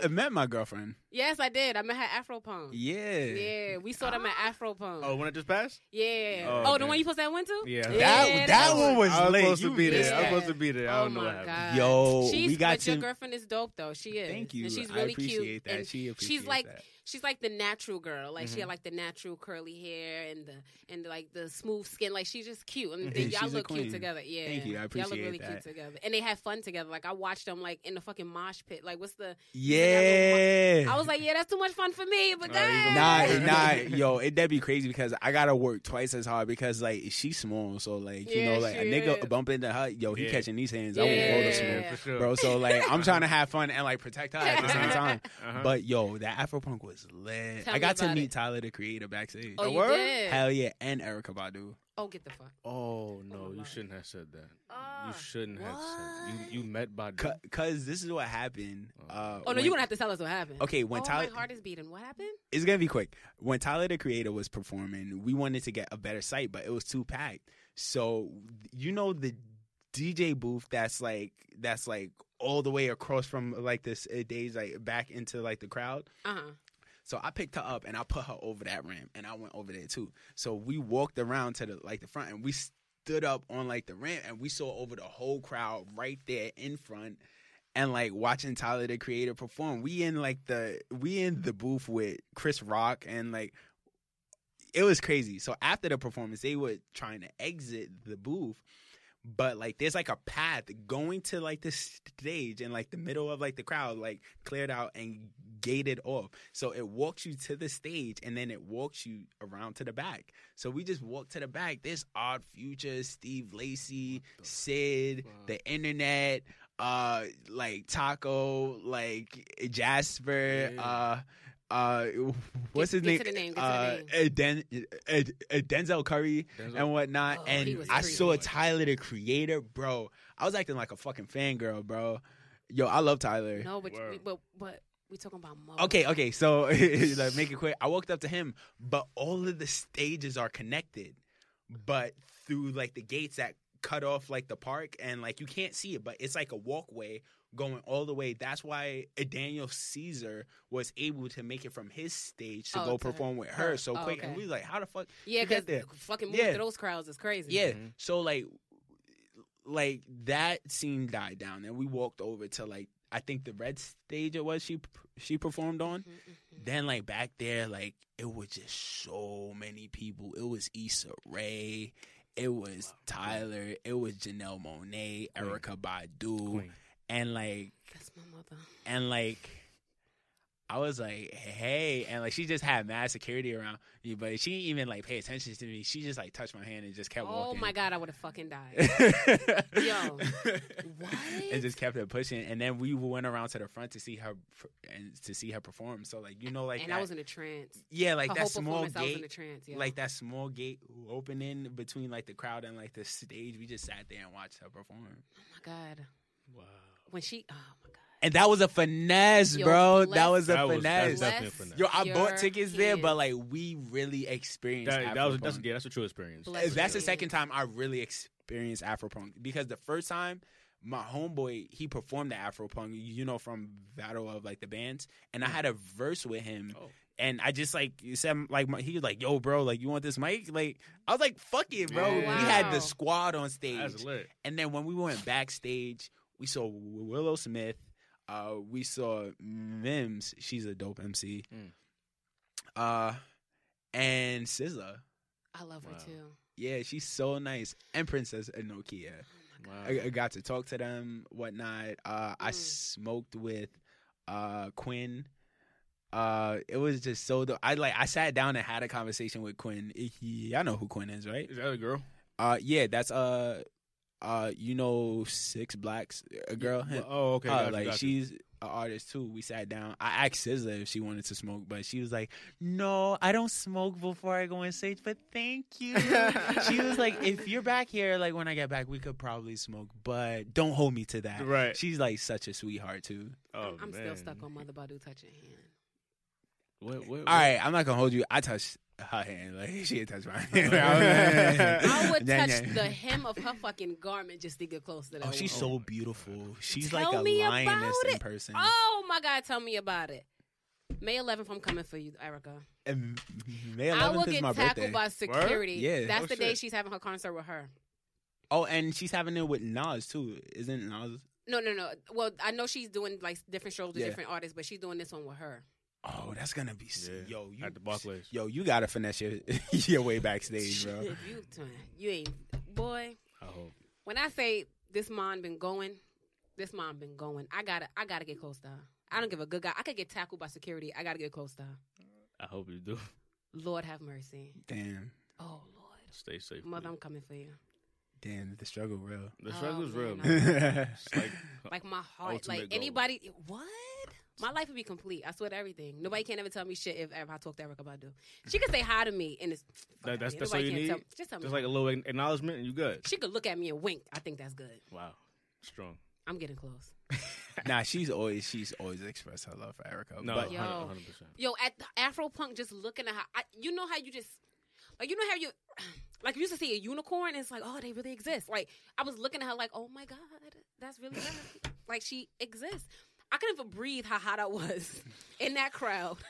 you met my girlfriend. yes, I did. I met her at Afro Punk. Yeah. Yeah, we saw them at Afro Punk. Oh, when it just passed? Yeah. Oh, Oh, the one you supposed to went to? Yeah. That- Yeah, that one was I was lit. supposed to be there. I was supposed to be there. I Oh don't know my what happened. god. Yo, she's, we got but your girlfriend is dope though. She is. Thank you. And she's I really appreciate cute. that. And She she's like that. She's like the natural girl. Like she Mhm. had like the natural curly hair and the and like the smooth skin. Like she's just cute. And Mhm. they- y'all look cute together. Yeah. Thank you. I Y'all look appreciate really that. cute together. And they had fun together. Like I watched them like in the fucking mosh pit. Like what's the Yeah. I was like, yeah, that's too much fun for me, but Nah, nah, yo, it would be crazy because I gotta work twice as hard because like she's small, so like you Yeah, know, like a nigga is. bump into her, yo, he Yeah. catching these hands, I won't go to Yeah. small, for sure. bro. So like I'm trying to have fun and like protect her at the same time. Uh-huh. But yo, that Afro punk was lit. Tell I me got to meet it. Tyler the Creator backstage. Oh, A you word? did? Hell yeah, and Erykah Badu. Oh, get the fuck. oh no, Oh, you shouldn't have said that. Ah, you shouldn't have said. what? You you met by. Cause, Cause this is what happened. Uh, Oh no, when- you're gonna have to tell us what happened. Okay, when oh, Tyler, my heart is beating. What happened? it's gonna be quick. When Tyler the Creator was performing, we wanted to get a better site, but it was too packed. So you know the DJ booth that's like that's like all the way across from like this uh, days like back into like the crowd. Uh huh. So I picked her up and I put her over that ramp and I went over there too. So we walked around to the like the front and we stood up on like the ramp and we saw over the whole crowd right there in front and like watching Tyler the Creator perform. We in like the we in the booth with Chris Rock and like it was crazy. So after the performance, they were trying to exit the booth, but like there's like a path going to like the stage and like the middle of like the crowd, like cleared out and gated off. So it walks you to the stage and then it walks you around to the back. So we just walked to the back. There's Odd Future, Steve Lacy, Syd, the internet, uh, like Taco, like Jasper, Yeah. uh. Uh, what's his Get- name? get name, get to the uh, name. uh, Den- uh, uh, Denzel Curry Denzel? and whatnot. Oh, and I crazy. saw Tyler the Creator, bro. I was acting like a fucking fangirl, bro. Yo, I love Tyler. No, but Word. we, but but we talking about Mo. Okay, okay. So like, make it quick. I walked up to him, but all of the stages are connected, but through like the gates that cut off like the park, and like you can't see it, but it's like a walkway going all the way. That's why Daniel Caesar was able to make it from his stage to Oh, go to her- perform with her her. so Oh, quick. okay. And we was like, how the fuck? Yeah, to get because there? fucking move Yeah. to those crowds is crazy. Yeah. Mhm. So like like that scene died down and we walked over to like I think the red stage it was she she performed on. Mhm, mhm. Then like back there like it was just so many people. It was Issa Rae, it was Tyler, it was Janelle Monáe, Queen. Erykah Badu, Queen. And like That's my mother. and like I was like, hey, and like she just had mad security around me, but she didn't even like pay attention to me. She just like touched my hand and just kept Oh walking. Oh my god, I would have fucking died. Yo, What? and just kept it pushing, and then we went around to the front to see her and to see her perform. So like you know, like and that, I was in a trance. yeah, like Her that small performance, I was in a gate, trance. Yeah. like that small gate opening between like the crowd and like the stage. We just sat there and watched her perform, oh my god, Wow. When she, oh my god. and that was a finesse, Yo, bro. bless- that was a That was- finesse. that's definitely a Bless finesse. Yo, I your bought tickets there, but kids. like we really experienced. That, that was that's Afropunk. yeah, that's a true experience. Bless that's the second time I really experienced Afropunk because the first time my homeboy he performed the Afropunk, you know, from Battle of like the bands, and I mm. had a verse with him. Oh. And I just like you said, like my, he was like, "Yo, bro, like you want this mic?" Like I was like, "Fuck it, bro." We had wow. the squad on stage, That's lit. and then when we went backstage, we saw Willow Smith. Uh, we saw Mims. She's a dope MC. Mm. Uh, and SZA. I love her too. Yeah, she's so nice. And Princess Nokia. Wow. I, I got to talk to them, whatnot. Uh, I Mm. smoked with uh, Quinn. Uh, it was just so. dope. I like. I sat down and had a conversation with Quinn. He, I know who Quinn is, right? Is that a girl? Uh, yeah, that's uh, uh, you know, Six Blacks, a girl. Well, oh, okay. Uh, got you, like got she's an artist too. We sat down. I asked SZA if she wanted to smoke, but she was like, "No, I don't smoke before I go on stage." But thank you. she was like, "If you're back here, like when I get back, we could probably smoke, but don't hold me to that." Right. She's like such a sweetheart too. Oh, I'm still stuck on Mother Badu touching hand. What, what, All right, I'm not gonna hold you. I touched her hand. Like she didn't touch my oh, hand. I would touch the hem of her fucking garment just to get close to that. Oh, she's woman. so beautiful. She's Tell like a me lioness about in person. Oh my God, tell me about it. May 11th, I'm coming for you, Erykah. And May I will 11th is get my tackled birthday. by security. Yeah. That's Oh, the day shit. she's having her concert with her. Oh, and she's having it with Nas too. Isn't Nas? No, no, no. Well, I know she's doing like different shows with Yeah. different artists, but she's doing this one with her. Oh, that's gonna be s Yeah, yo. You, at the Barclays. Yo, you gotta finesse your your way backstage, bro. You, you ain't, boy. I hope. When I say this mom been going, this mom been going. I gotta, I gotta get close to her. I don't give a good guy. I could get tackled by security. I gotta get close to her. I hope you do. Lord have mercy. Damn, Oh Lord, Stay safe. mother, I'm coming for you. damn, the struggle real. The Oh, struggle's real, man, man. yeah, It's like, Like my heart, Ultimate like goal. anybody. What? My life would be complete. I swear to everything. Nobody can ever tell me shit if ever I talk to Erykah Badu. She could say hi to me and it's That- that's- that's all you need? Tell, just tell me. just hi. like a little acknowledgement, and you good. she could look at me and wink. I think that's good. Wow, strong. I'm getting close. nah, she's always she's always expressed her love for Erykah. No, but Yo. 100 percent. Yo, at the Afropunk, just looking at how I, you know how you just like you know how you like you used to see a unicorn. And it's like oh they really exist. Like I was looking at her like oh my god that's really her. like she exists. I couldn't even breathe how hot I was in that crowd.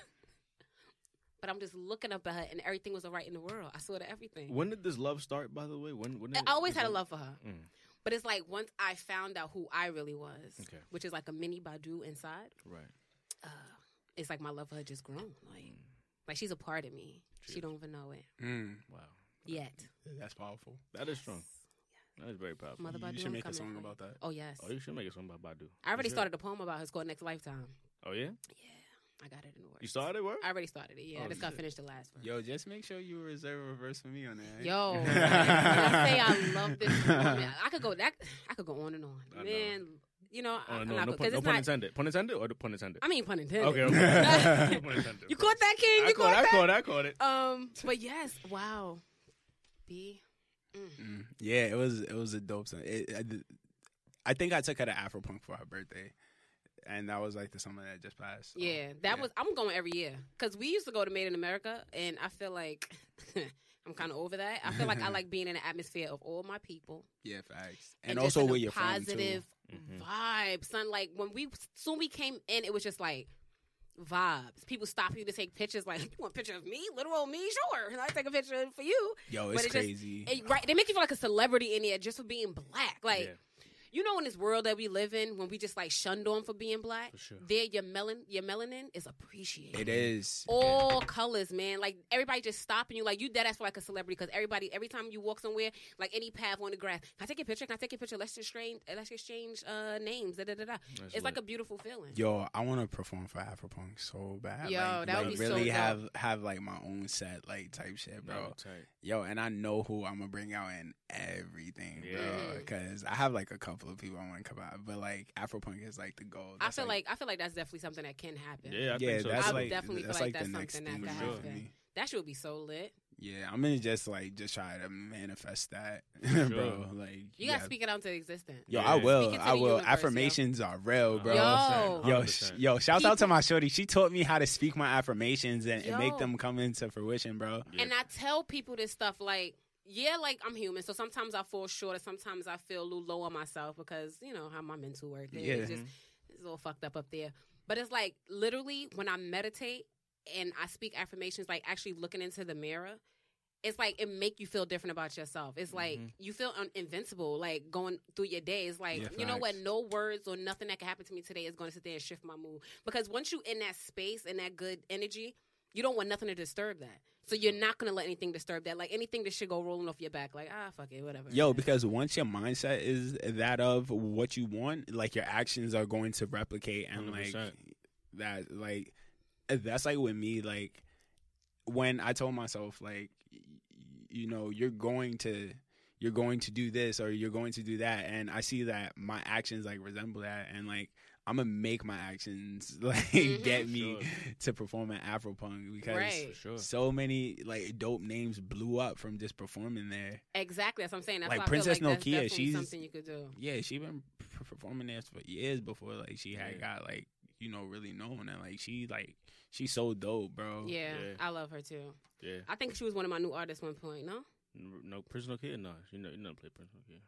But I'm just looking up at her, and everything was alright in the world. I saw to everything. When did this love start? By the way, when? when did I always this had a love for her. Mm. But it's like once I found out who I really was, Okay. which is like a mini Badu inside, Right. uh, it's like my love for her just grown. Like, like she's a part of me. She don't even know it mm, Wow. yet. that's powerful. That is strong. That is very powerful. Mother Badu, you should I'm make a song for you. about that. Oh yes, Oh, you should make a song about Badu. I already You started a poem about her. It's called Next Lifetime. Oh yeah. Yeah, I got it in the works. You started work? I already started it. Yeah, I Oh, just got shit. finished the last one. Yo, just make sure you reserve a verse for me on that. Yo, when I say I love this woman, I could go that I could go on and on. I know. Man, you know, I, Oh, I'm no, not no, pun, no pun not. intended. Pun intended or the pun intended? I mean, pun intended. okay. okay. Pun intended. you caught that, King? I You caught, caught I that? caught. I caught it. Um, but yes, wow. B. Mm, yeah, it was it was a dope song. It, I, I think I took her to Afropunk for her birthday, and that was like the summer that just passed. so, Yeah, that yeah. was. I'm going every year because we used to go to Made in America, and I feel like I'm kind of over that. I feel like I like being in an atmosphere of all my people yeah facts, and, and, also in a with your family, positive Mhm. vibe, son. Like when we soon we came in, it was just like vibes. People stop you to take pictures. Like, you want a picture of me, little old me? Sure, and I take a picture for you. Yo, but it's it just- crazy. Right, they make you feel like a celebrity in there just for being black. Like. yeah, You know, in this world that we live in, when we just like shunned on for being black, for sure. there your melan your melanin is appreciated. it is. All colors, man. Like everybody just stopping you. Like you dead ass for like a celebrity because everybody every time you walk somewhere, like any path on the grass, can I take a picture? Can I take a picture? Let's exchange let's exchange uh, names. Da, da, da, da. That's It's like a beautiful feeling. Yo, I want to perform for Afropunk so bad. Yo, like, that would like, be so really dope. have have like my own set like type shit, bro. No. Yo, and I know who I'm gonna bring out in everything, bro. Because I have like a couple of people I want to come out, but like Afropunk is like the goal. I feel like, I feel like that's definitely something that can happen. Yeah, I yeah, so. that's I would like definitely feel that's like like, that's something that thing could for happen. me. That should be so lit. Yeah, I'm gonna just like just try to manifest that, Sure. bro. Like You gotta speak it out into existence. Yo, Yeah. I will. Speak it to I will. universe, yo. Affirmations are real, bro. Yo. Yo, 100%. sh- yo, shout out to my shorty. She taught me how to speak my affirmations and, and make them come into fruition, bro. Yeah. And I tell people this stuff like yeah, like I'm human, so sometimes I fall short, or sometimes I feel a little low on myself because you know how my mental work. is. Yeah. It's just it's a little fucked up up there. But it's like literally when I meditate and I speak affirmations, like actually looking into the mirror. It's like it make you feel different about yourself. It's like Mhm. you feel un- invincible, like going through your day. It's like Yeah, you know what? No words or nothing that can happen to me today is going to sit there and shift my mood. Because once you in that space and that good energy, you don't want nothing to disturb that. So you're not gonna let anything disturb that. Like anything that should go rolling off your back. Like ah, fuck it, whatever. Yo, because once your mindset is that of what you want, like your actions are going to replicate and like 100%. that like that's like with me like when I told myself like you know, you're going to you're going to do this or you're going to do that and I see that my actions like resemble that and like I'm gonna make my actions like Mhm. get me Sure. to perform at Afropunk because Right. Sure. so many like dope names blew up from just performing there. exactly. That's what I'm saying. That's Like Princess like Nokia, definitely she's- something you could do. Yeah, she been performing there for years before like she had Yeah. got like you know really known and like she like she's so dope, bro. Yeah, Yeah. I love her too. Yeah. I think she was one of my new artists one point. No, No, Prisoner Kid? No, you know, you never play Prisoner Kid.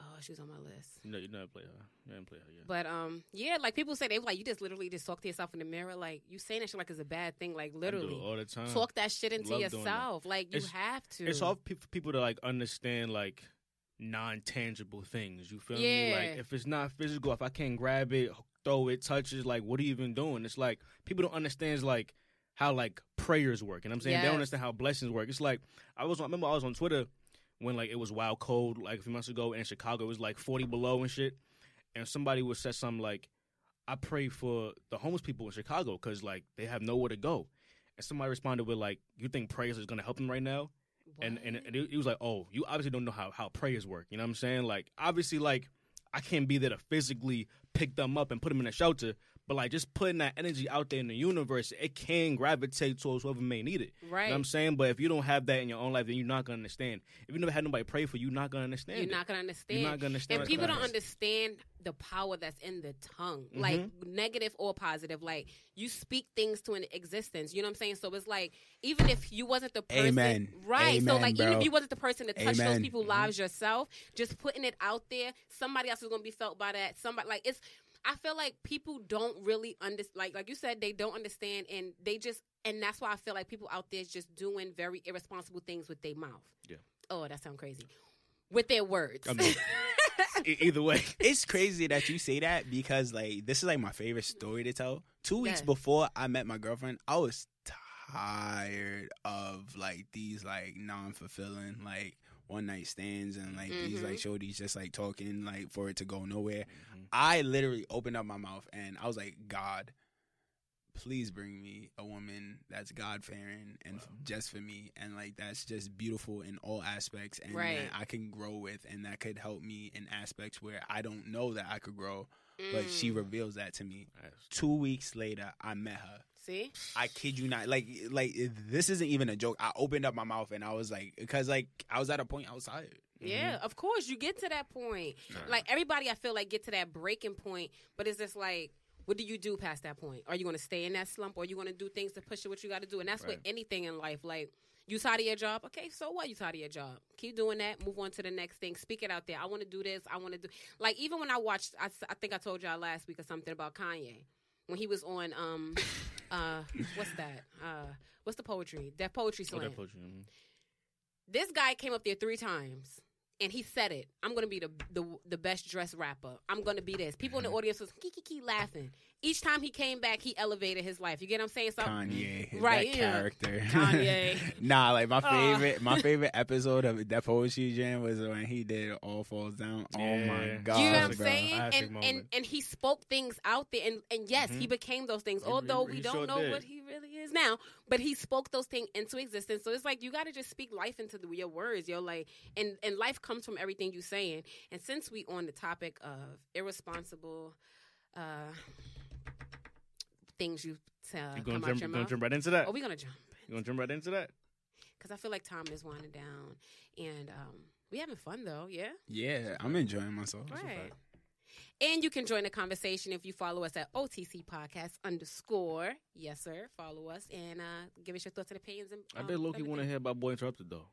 Oh, she was on my list. Know, you never play her. You haven't played her yet. But um, yeah, like people say they were like you just literally just talk to yourself in the mirror. Like you saying that shit like it's a bad thing. Like literally it all the time. talk that shit into Love yourself. Like you It's- have to. It's pe- for people to like understand like non-tangible things. You feel me? Like if it's not physical, if I can't grab it, throw it, touches, like what are you even doing? It's like people don't understand like how like prayers work. And I'm saying they don't understand how blessings work. It's like I was I remember I was on Twitter when like it was wild cold like a few months ago in Chicago. It was like 40 below and shit. And somebody would say something like, "I pray for the homeless people in Chicago because like they have nowhere to go." And somebody responded with like, "You think prayers is gonna help them right now?" and and, and it, it was like, oh, you obviously don't know how how prayers work. You know what I'm saying? Like, obviously, like I can't be there to physically pick them up and put them in a shelter, but like just putting that energy out there in the universe, it can gravitate towards whoever may need it. You right. know what I'm saying? But if you don't have that in your own life, then you're not gonna understand. If you never had nobody pray for you, you're not gonna understand. You're it. not gonna understand. You're not gonna understand. and people don't understand the power that's in the tongue like Mm-hmm. negative or positive like you speak things to an existence you know what i'm saying so it's like even if you wasn't the person Amen. right so Amen, like even if you wasn't the person to touch those Amen. people's lives yourself just putting it out there somebody else is going to be felt by that somebody like it's i feel like people don't really understand like like you said they don't understand and they just and that's why i feel like people out there is just doing very irresponsible things with their mouth Yeah. oh that sounds crazy with their words I mean, either way, It's crazy that you say that because like this is like my favorite story to tell. Two weeks Yeah. before I met my girlfriend, I was tired of like these like non fulfilling like one night stands and like these Mhm. like shorties just like talking like for it to go nowhere. Mhm. I literally opened up my mouth and I was like, God, please bring me a woman that's God fearing and f- just for me and like that's just beautiful in all aspects and Right. that I can grow with and that could help me in aspects where I don't know that I could grow, but she Mm. reveals that to me. Two weeks later, I met her. See I kid you not. Like, like this isn't even a joke. I opened up my mouth and I was like, because like I was at a point I was tired. Yeah, of course you get to that point. Like everybody, I feel like get to that breaking point, but it's just like, what do you do past that point? Are you going to stay in that slump, or are you going to do things to push you what you got to do? And that's with anything in life. Like you tired of your job, okay, so what? You tired of your job? Keep doing that. Move on to the next thing. Speak it out there. I want to do this. I want to do. Like even when I watched, I, I think I told y'all last week or something about Kanye when he was on um uh what's that uh what's the poetry That Poetry Oh, Slam that put you- mhm. this guy came up there three times and he said it. I'm gonna be the the, the best dressed rapper. I'm gonna be this. People in the audience was kiki laughing. Each time he came back, he elevated his life. You get what I'm saying? So Kanye, Right, that yeah. character. Kanye. nah, like my favorite, my favorite episode of that poetry jam was when he did "All Falls Down." Oh my god, you know what I'm bro. saying? Classic And, and moment. and he spoke things out there, and and yes, he Mhm. became those things. He- although he- we he don't sure know did. what he really is now, but he spoke those things into existence. So it's like you got to just speak life into the, your words, yo. Like, and and life comes from everything you saying. And since we on the topic of irresponsible uh things you tell. You come gonna out jump, your gonna mouth, jump right into that? oh, we gonna jump You gonna jump right into that? because I feel like time is winding down, and um, we having fun though. Yeah. Yeah, I'm enjoying myself. Right. And you can join the conversation if you follow us at OTC Podcast underscore. Yes, sir. Follow us and uh, give us your thoughts and opinions. And, I um, did low key want to everything. hear about Boy Interrupted though.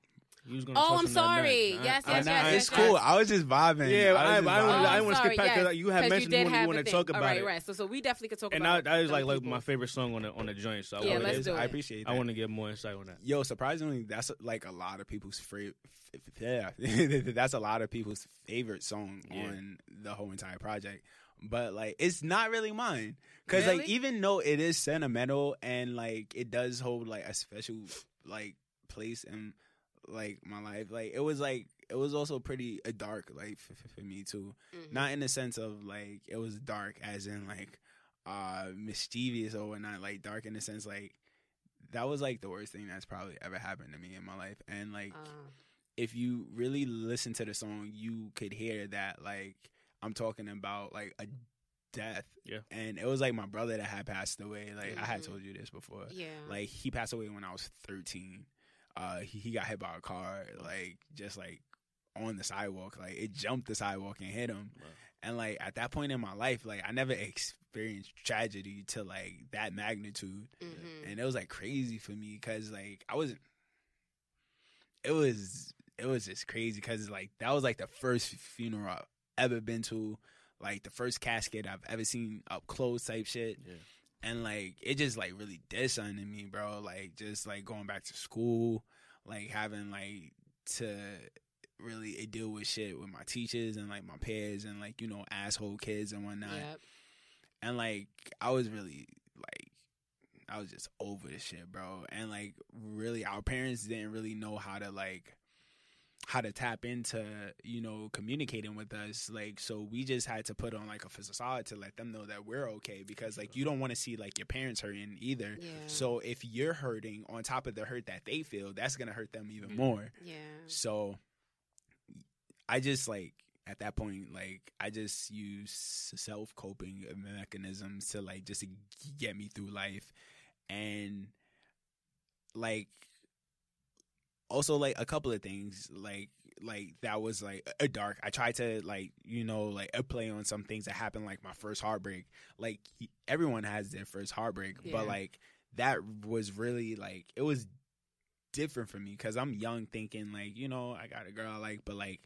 You was gonna Oh, touch I'm on sorry. next. Yes, I- yes, I- yes, I- yes, it's cool. I was just vibing. Yeah, was I- just I- I Oh, wanna- vibing. I oh, I'm wanna skip sorry, past 'cause yes. you had 'Cause mentioned did you wanna- you wanna talk about right, it. right. So, so we definitely could talk And about. that, that is like like my favorite song on the on the joint. So I Yeah, wanna- let's It is. do I it. appreciate that. I want to get more insight on that. Yo, surprisingly, that's like a lot of people's favorite. Yeah, that's a lot of people's favorite song Yeah. on the whole entire project. But like, it's not really mine because like, even though it is sentimental and like it does hold like a special like place in like my life, like it was like it was also pretty uh, dark like for, for me too. Mhm. Not in the sense of like it was dark as in like uh mischievous or whatnot, like dark in the sense like that was like the worst thing that's probably ever happened to me in my life. And like Uh, if you really listen to the song, you could hear that like I'm talking about like a death. Yeah. And it was like my brother that had passed away. Like I had Mhm. told you this before. yeah. Like he passed away when I was 13. Uh, he, he got hit by a car, like just like on the sidewalk. Like it jumped the sidewalk and hit him. Wow. And like at that point in my life, like I never experienced tragedy to like that magnitude, Mhm. and it was like crazy for me because like I wasn't. It was it was just crazy because like that was like the first funeral I've ever been to, like the first casket I've ever seen up close type shit Yeah. And like it just like really did something to me, bro. Like just like going back to school, like having like to really deal with shit with my teachers and like my peers and like you know asshole kids and whatnot. Yep. And like I was really like I was just over the shit, bro. And like really our parents didn't really know how to like how to tap into, you know, communicating with us. Like so we just had to put on like a facade to let them know that we're okay because like you don't want to see like your parents hurting either. Yeah. So if you're hurting on top of the hurt that they feel, that's gonna hurt them even mm-hmm. more. Yeah. So I just like at that point, like I just use self coping mechanisms to like just get me through life, and like also like a couple of things like like that was like a dark. I tried to like you know like a play on some things that happened like my first heartbreak. Like everyone has their first heartbreak, Yeah. but like that was really like it was different for me because I'm young, thinking like you know I got a girl I like, but like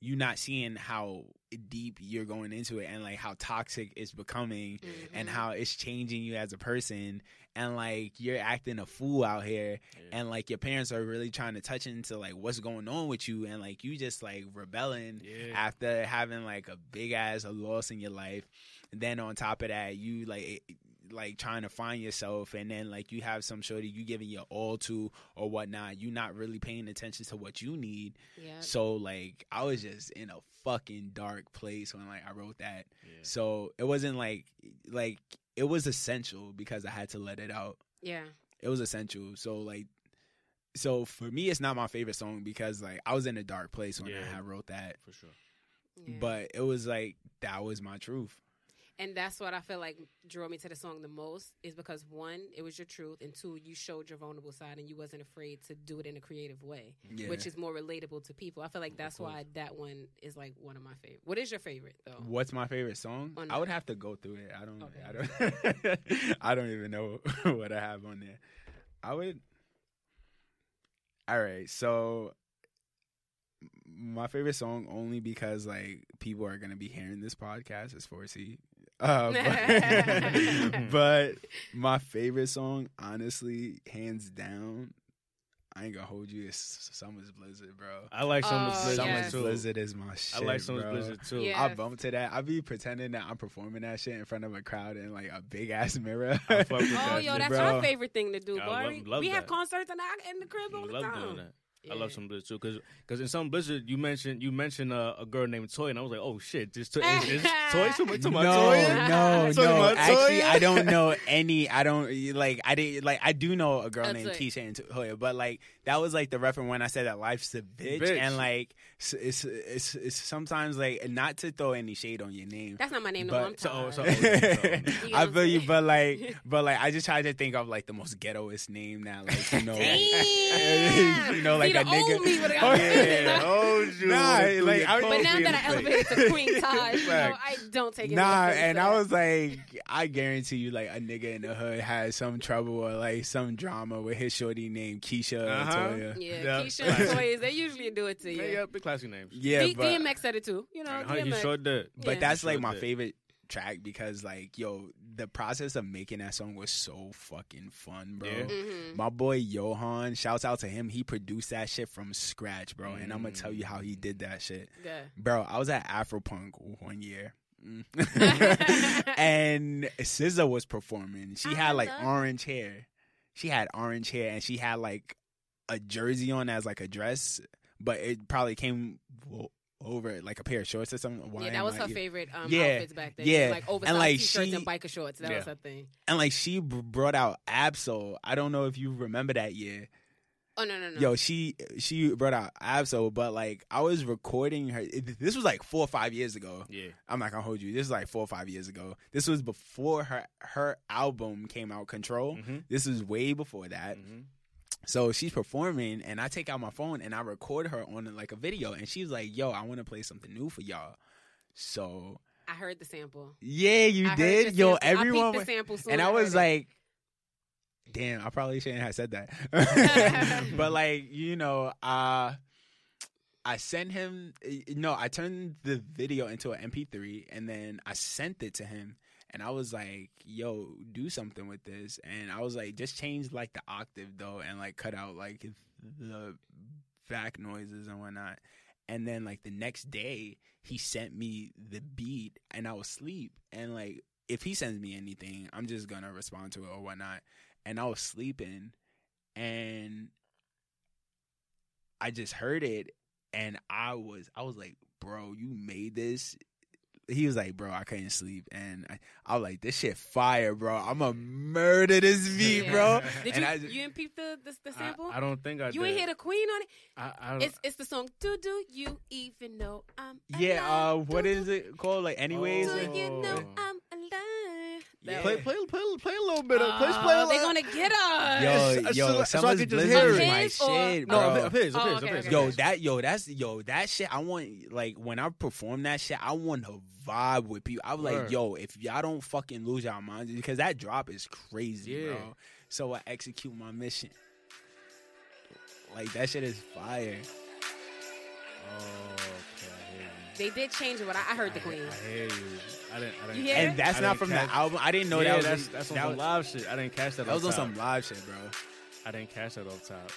you not seeing how deep you're going into it and like how toxic it's becoming and Mhm. how it's changing you as a person and like you're acting a fool out here Yeah. and like your parents are really trying to touch into like what's going on with you and like you just like rebelling Yeah. after having like a big ass loss in your life and then on top of that you like it- like trying to find yourself and then like you have some shorty you giving your all to or whatnot you not really paying attention to what you need Yep. so like i was just in a fucking dark place when like i wrote that Yeah. so it wasn't like like it was essential because i had to let it out yeah. it was essential. So like, so for me, it's not my favorite song because like I was in a dark place when Yeah. I wrote that. for sure. Yeah. But it was like that was my truth. And that's what I feel like drew me to the song the most is because one, it was your truth, and two, you showed your vulnerable side and you wasn't afraid to do it in a creative way, Yeah. which is more relatable to people. I feel like that's why that one is like one of my favorite. What is your favorite though? What's my favorite song? On I would have to go through it. I don't. Okay. I don't. I don't even know what I have on there. I would. All right, so my favorite song only because like people are gonna be hearing this podcast is 4C. Uh, but, but my favorite song, honestly, hands down, I ain't gonna hold you. It's Summer's Blizzard, bro. I like Summer's Oh, Blizzard Summer's yes. too. Blizzard is my shit. I like Summer's bro. Blizzard too. Yeah. I bump to that. I be pretending that I'm performing that shit in front of a crowd in like a big ass mirror. I fuck with Oh, that yo, that's bro. our favorite thing to do, I Barry. love- love we have concerts in, the, in the crib all I the love time. Doing that. I love some Blizzard too, because cause in some Blizzard you mentioned you mentioned uh, a girl named Toy, and I was like, oh shit, this Toy is, is Toy to, to my no, Toy? no, Talking no. Actually, I don't know any. I don't like. I didn't like. I do know a girl That's named it. Keisha and Toya, but like that was like the reference when I said that life's a bitch, Bitch. and like it's, it's it's it's sometimes like not to throw any shade on your name. That's not my name, But- more. I'm So- tired. so- You know I feel you, but like, but like, I just tried to think of like the most ghettoest name that, like, you know, like, you know, like like a old nigga. me would've got Oh, yeah. Oh, you Nah, would've like, I- But now that I elevated to Queen Taj, you know, I don't take it. Nah, and I was like, I guarantee you, like a nigga in the hood has some trouble or like some drama with his shorty named Keisha Uh-huh. Toya. yeah, Yeah. Keisha and Toys, they usually do it to you. Yeah, yeah, big classy names. Yeah, D- but DMX said it too. You know, he DMX. sure did. but Yeah. that's like my favorite track because like yo, the process of making that song was so fucking fun, bro. Yeah. Mhm. My boy Johan, shouts out to him. He produced that shit from scratch, bro. And I'm gonna tell you how he did that shit. Yeah. Bro, I was at Afropunk one year. Mm. and SZA was performing. She I had like love- orange hair. She had orange hair and she had like a jersey on as like a dress, but it probably came wo- over it like a pair of shorts or something. Why Yeah, that am was I- her favorite um, Yeah, outfits back then. yeah. like And, oversized like, t-shirts she- and biker shorts. That was her thing. And like she br- brought out Ab-Soul. I don't know if you remember that year. Oh no no no. Yo, she she brought out Ab-Soul, but like I was recording her. it- this was like four or five years ago. Yeah. I'm not gonna hold you. This is like four or five years ago. This was before her her album came out, Control. Mhm. This was way before that. Mhm. So she's performing, and I take out my phone and I record her on like a video, and she's like, "Yo, I want to play something new for y'all." So I heard the sample. yeah, you I did, yo. sample. Everyone, I sample and as I was it. like, "Damn, I probably shouldn't have said that." but like, you know, uh I sent him. No, I turned the video into an MP3, and then I sent it to him. And I was like, "Yo, do something with this." And I was like, "Just change like the octave though, and like cut out like the back noises and whatnot." And then like the next day, he sent me the beat, and I was asleep. And like, if he sends me anything, I'm just gonna respond to it or whatnot. And I was sleeping, and I just heard it, and I was I was like, "Bro, you made this." He was like, "Bro, I couldn't sleep," and I, I was like, "This shit fire, bro! I'm a murder this beat, Yeah. bro." Did and you I, you didn't peep the the, the sample? I, I don't think I you did. ain't hear the Queen on it. I, I don't, It's it's the song. Do do you even know I'm yeah, uh, alive? what Do, is it called? Like, anyways, Do you know Oh. I'm alive? Yeah. That play, one. play, play, play a little bit of. Play, play a they little- gonna get us. yo, so- yo, so I Summer's could just hear it. my shit, bro. of of his, of his, of his. Yo, that yo, that's yo, that shit. I want like when I perform that shit, I want to vibe with people. I'm like, yo, if y'all don't fucking lose y'all minds, because that drop is crazy, Yeah. bro. So I execute my mission. Like that shit is fire. Oh, okay, I hear you. They did change it, but I, I heard the Queen. I hear you. I didn't. I didn't. You hear And that's I not from catch- the album. I didn't know yeah, that was that's that's on that some was, live shit. I didn't catch that. that was on top. some live shit, bro. I didn't catch that off top.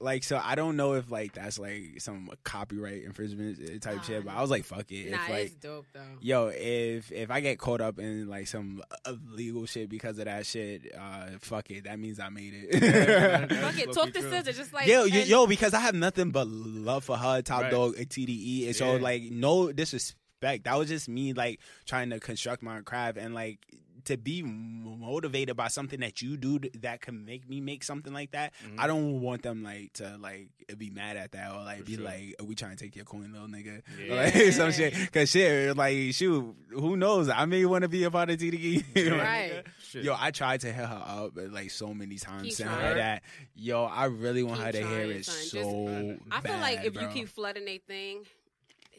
Like so, I don't know if like that's like some copyright infringement type shit, but I was like, fuck it. Nah, if like it's dope though. Yo, if if I get caught up in like some illegal shit because of that shit, uh, fuck it. That means I made it. Fuck it, talk to SZA, just like yo, yo, yo, because I have nothing but love for her, Top Right. Dog, uh, TDE, and so Yeah. like no disrespect. That was just me like trying to construct my craft and like to be motivated by something that you do that can make me make something like that. Mhm. I don't want them like to like be mad at that or like For be sure. like, "Are we trying to take your coin, little nigga?" Yeah. Like some shit. Cause shit, like shoot, who knows? I may want to be a part of TDE. Right. Shit. Yo, I tried to hit her up like so many times, Keep saying her that. Yo, I really want Keep her to hear it son. Just- so. I feel like bad, if you keep flooding a thing,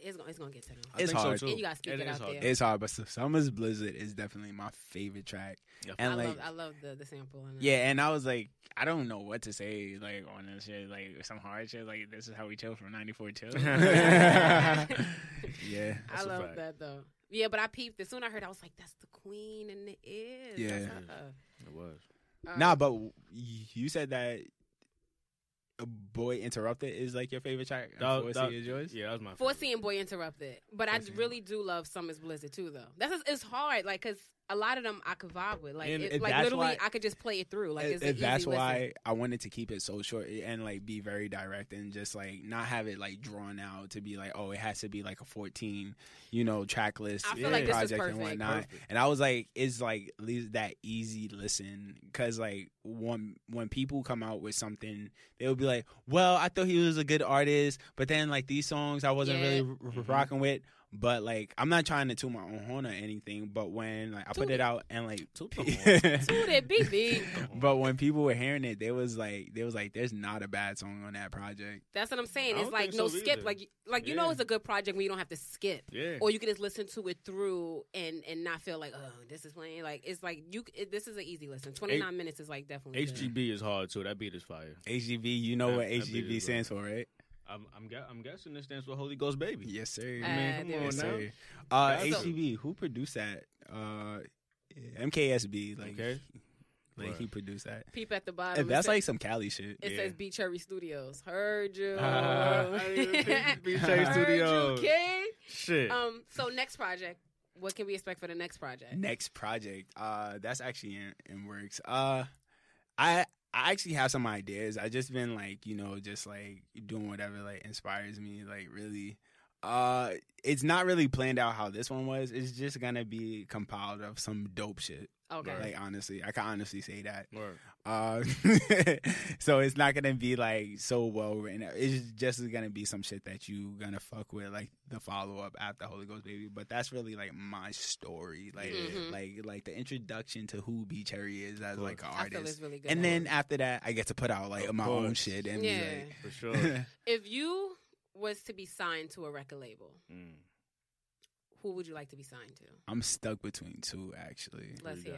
it's gonna it's gonna get to them. I It's hard. So too. And you gotta speak it is out hard. there. it's hard, but Summer's Blizzard is definitely my favorite track. Yeah. And I like, love I love the the sample. on that. yeah, and I was like, I don't know what to say like on this shit, like some hard shit, like this is how we chill from '94 chill. yeah, I That's a love fact. that though. Yeah, but I peeped. As soon as I heard, I was like, "That's the queen," and it is. Yeah. That's her. It was. Uh, nah, but you said that. A boy interrupted is like your favorite track. and That- 4C that- is yours. Yeah, that was my. Four favorite. C and Boy Interrupted, but I 4C. really do love Summer's Blizzard too, though. That's just, it's hard, like because a lot of them I could vibe with, like And it, if like literally why- I could just play it through, like it's And- an and that's easy listen. why I wanted to keep it so short and like be very direct and just like not have it like drawn out to be like oh it has to be like a 14 you know track list I feel like this is project and whatnot Perfect. and I was like it's like at that easy listen because like when when people come out with something they'll be like well I thought he was a good artist but then like these songs I wasn't Yeah. really r- r- mm-hmm. rocking with But like, I'm not trying to toot my own horn or anything. But when like I put Toot it out and like, Toot the horn. Toot it, BB. but when people were hearing it, they was like, they was like, "There's not a bad song on that project." That's what I'm saying. It's like no so skip. either. Like like you know it's a good project when you don't have to skip. Yeah. Or you can just listen to it through and and not feel like oh this is playing like it's like you it, this is an easy listen. Twenty nine minutes is like definitely good. HGB is hard too. That beat is fire. HGB, you know That- what HGB stands for, right? I'm I'm, gu- I'm guessing this stands for Holy Ghost Baby. Yes, sir. Uh, I mean, come there on yes, now. sir. Uh, Gotta- HGB, who produced that? Uh, MKSB, like, Okay. like Word. he produced that. Peep at the bottom. And It that's says- like some Cali shit. It Yeah. says Beach Cherry Studios. Heard you. I didn't even Beach Cherry Heard Studios. you, kid. Shit. Um. So next project. What can we expect for the next project? next project uh that's actually in, in works uh i i actually have some ideas. I just been like you know just like doing whatever like inspires me like really uh it's not really planned out how this one was. It's just gonna be compiled of some dope shit Okay. like honestly i can honestly say that Word. uh so it's not gonna be like so well written it's just gonna be some shit that you gonna fuck with like the follow-up after holy ghost baby but that's really like my story like Mhm. like like the introduction to who b cherry is as like an I feel artist it's really good. and then after that i get to put out like Of my own shit and Yeah. For sure. if you was to be signed to a record label, Mm. Who would you like to be signed to? i'm stuck between two actually Let's hear.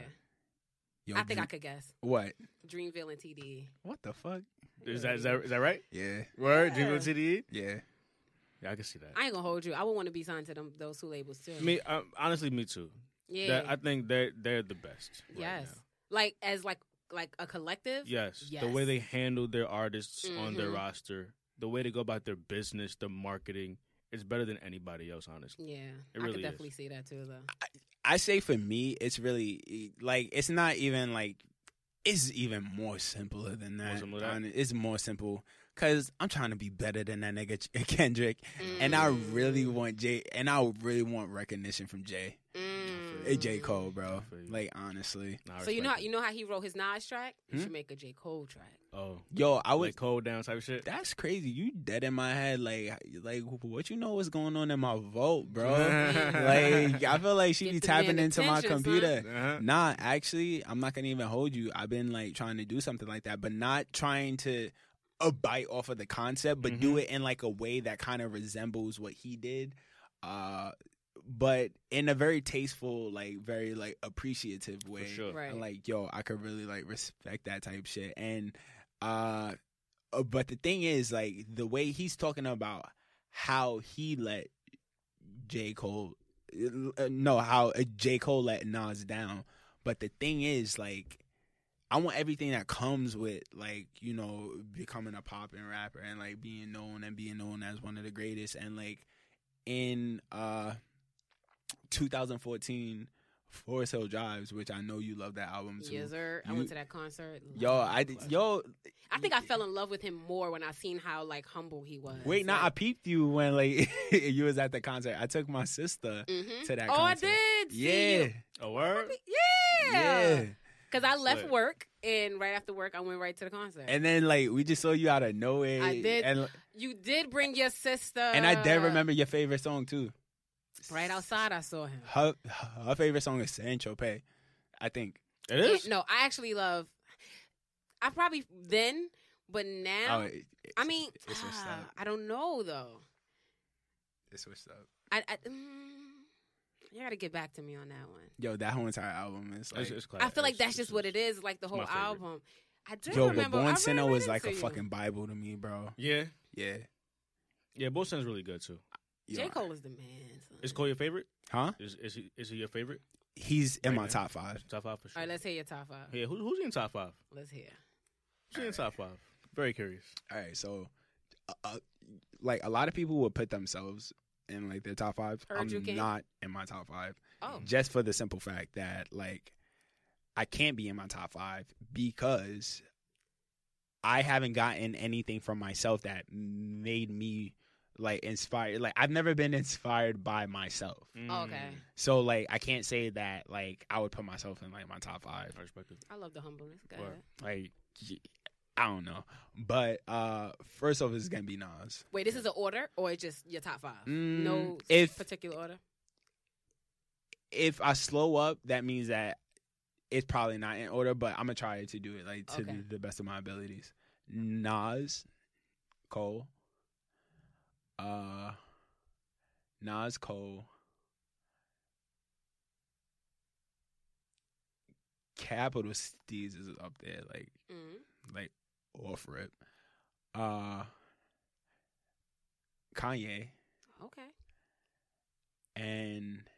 Yo, I think I could guess. what Dreamville and TDE. what the fuck Is that is that is that right? yeah Word. Yeah. Dreamville TDE. yeah Yeah, I can see that. I ain't gonna hold you. I would want to be signed to them those two labels too. Me, um, honestly, me too. yeah. That, I think they're they're the best. right yes. now. Like as like like a collective. Yes. Yes. The way they handle their artists on their Mhm. roster, the way they go about their business, the marketing, it's better than anybody else. Honestly. Yeah. It I really could is. definitely see that too though. I say for me, it's really like it's not even like it's even more simpler than that. simpler than that? It's more simple because I'm trying to be better than that nigga Ch- Kendrick, and I Mm. really want Jay, and I really want recognition from Jay, Mm. Hey, J Cole, bro. I feel you. Like honestly, Nah, So you know how you know how he wrote his Nas track? You Hmm? should make a J Cole track. Oh, yo, I would. like cold down type of shit. That's crazy. You dead in my head. Like, like what you know what's going on in my vault, bro? like, I feel like she Get be the man tapping into my attention, son. computer. Uh-huh. Nah, actually, I'm not gonna even hold you. I've been like trying to do something like that, but not trying to a bite off of the concept, but do Mhm. it in like a way that kind of resembles what he did. Uh but in a very tasteful, like very like appreciative way. For sure. Right. And like, yo, I could really like respect that type shit. And uh uh, but the thing is, like, the way he's talking about how he let J. Cole uh, no, how uh, J. Cole let Nas down. But the thing is, like, I want everything that comes with, like, you know, becoming a popping rapper and like being known and being known as one of the greatest. And like in uh 2014, Forest Hills Drive, which I know you love that album too. Yes, sir. I went to that concert. Yo, I did, yo. I think I fell in love with him more when I seen how like humble he was. Wait, now I peeped you when like you was at the concert. I took my sister mhm. to that Oh, concert. I did. Yeah. A word. Yeah. yeah. Because I left Slick. work and right after work I went right to the concert. And then like we just saw you out of nowhere. I did. and you did bring your sister. and I did remember your favorite song too. Right outside, I saw him. Her her favorite song is San Tropez, I think. It is. No, I actually love. I probably then, but now. Oh, it, it's, I mean, it's switched ah. I don't know though. It's switched up. I, I mm, you got to get back to me on that one. Yo, that whole entire album is like. It's, it's I feel like that's just what it is. Like the whole album. I do yo, but remember. I Born really Sinner ran was like a you. fucking bible to me, bro. Yeah, Yeah. yeah. Both sounds really good too. J Yo, Cole is the man. son. Is Cole your favorite? Huh? Is is he is he your favorite? He's in Right my now. top five. Top five for sure. right, let's hear your top five. yeah, who, who's in top five? Let's hear. Who's in top five? Very curious. All right, so uh, uh, like a lot of people would put themselves in like their top five. Heard I'm you, King. not in my top five, Oh, just for the simple fact that like I can't be in my top five because I haven't gotten anything from myself that made me like inspired. Like I've never been inspired by myself. Oh, okay. So like I can't say that like I would put myself in like my top five. I respect it. I love the humbleness. Go Word. ahead. Like y- I don't know. But uh first off, it's gonna be Nas. Wait, this is an order or it's just your top five? Mm, no if- particular order. If I slow up, that means that it's probably not in order. But I'm gonna try to do it like to Okay. the, the best of my abilities. Nas, Cole, uh, Nas, Cole, Capital Steez is up there, like Mm. like off rip. Uh, Kanye Okay. and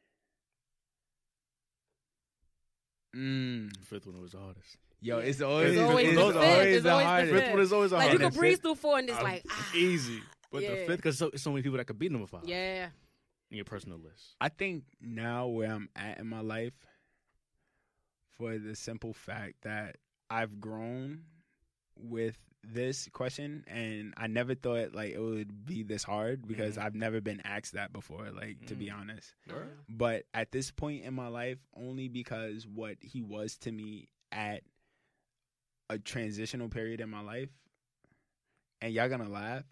mm, Fifth one was the hardest. yo, it's always It's always it's the always, fifth. It's the always the hardest. fifth. Fifth one is always the Like you can breeze through four and it's I'm like ah, easy. But Yeah. the fifth, because so, so many people that could be number five Yeah. in your personal list. I think now where I'm at in my life, for the simple fact that I've grown with this question, and I never thought like it would be this hard because Mhm. I've never been asked that before. Like to be Mm. honest, Word. but at this point in my life, only because what he was to me at a transitional period in my life, and y'all gonna laugh,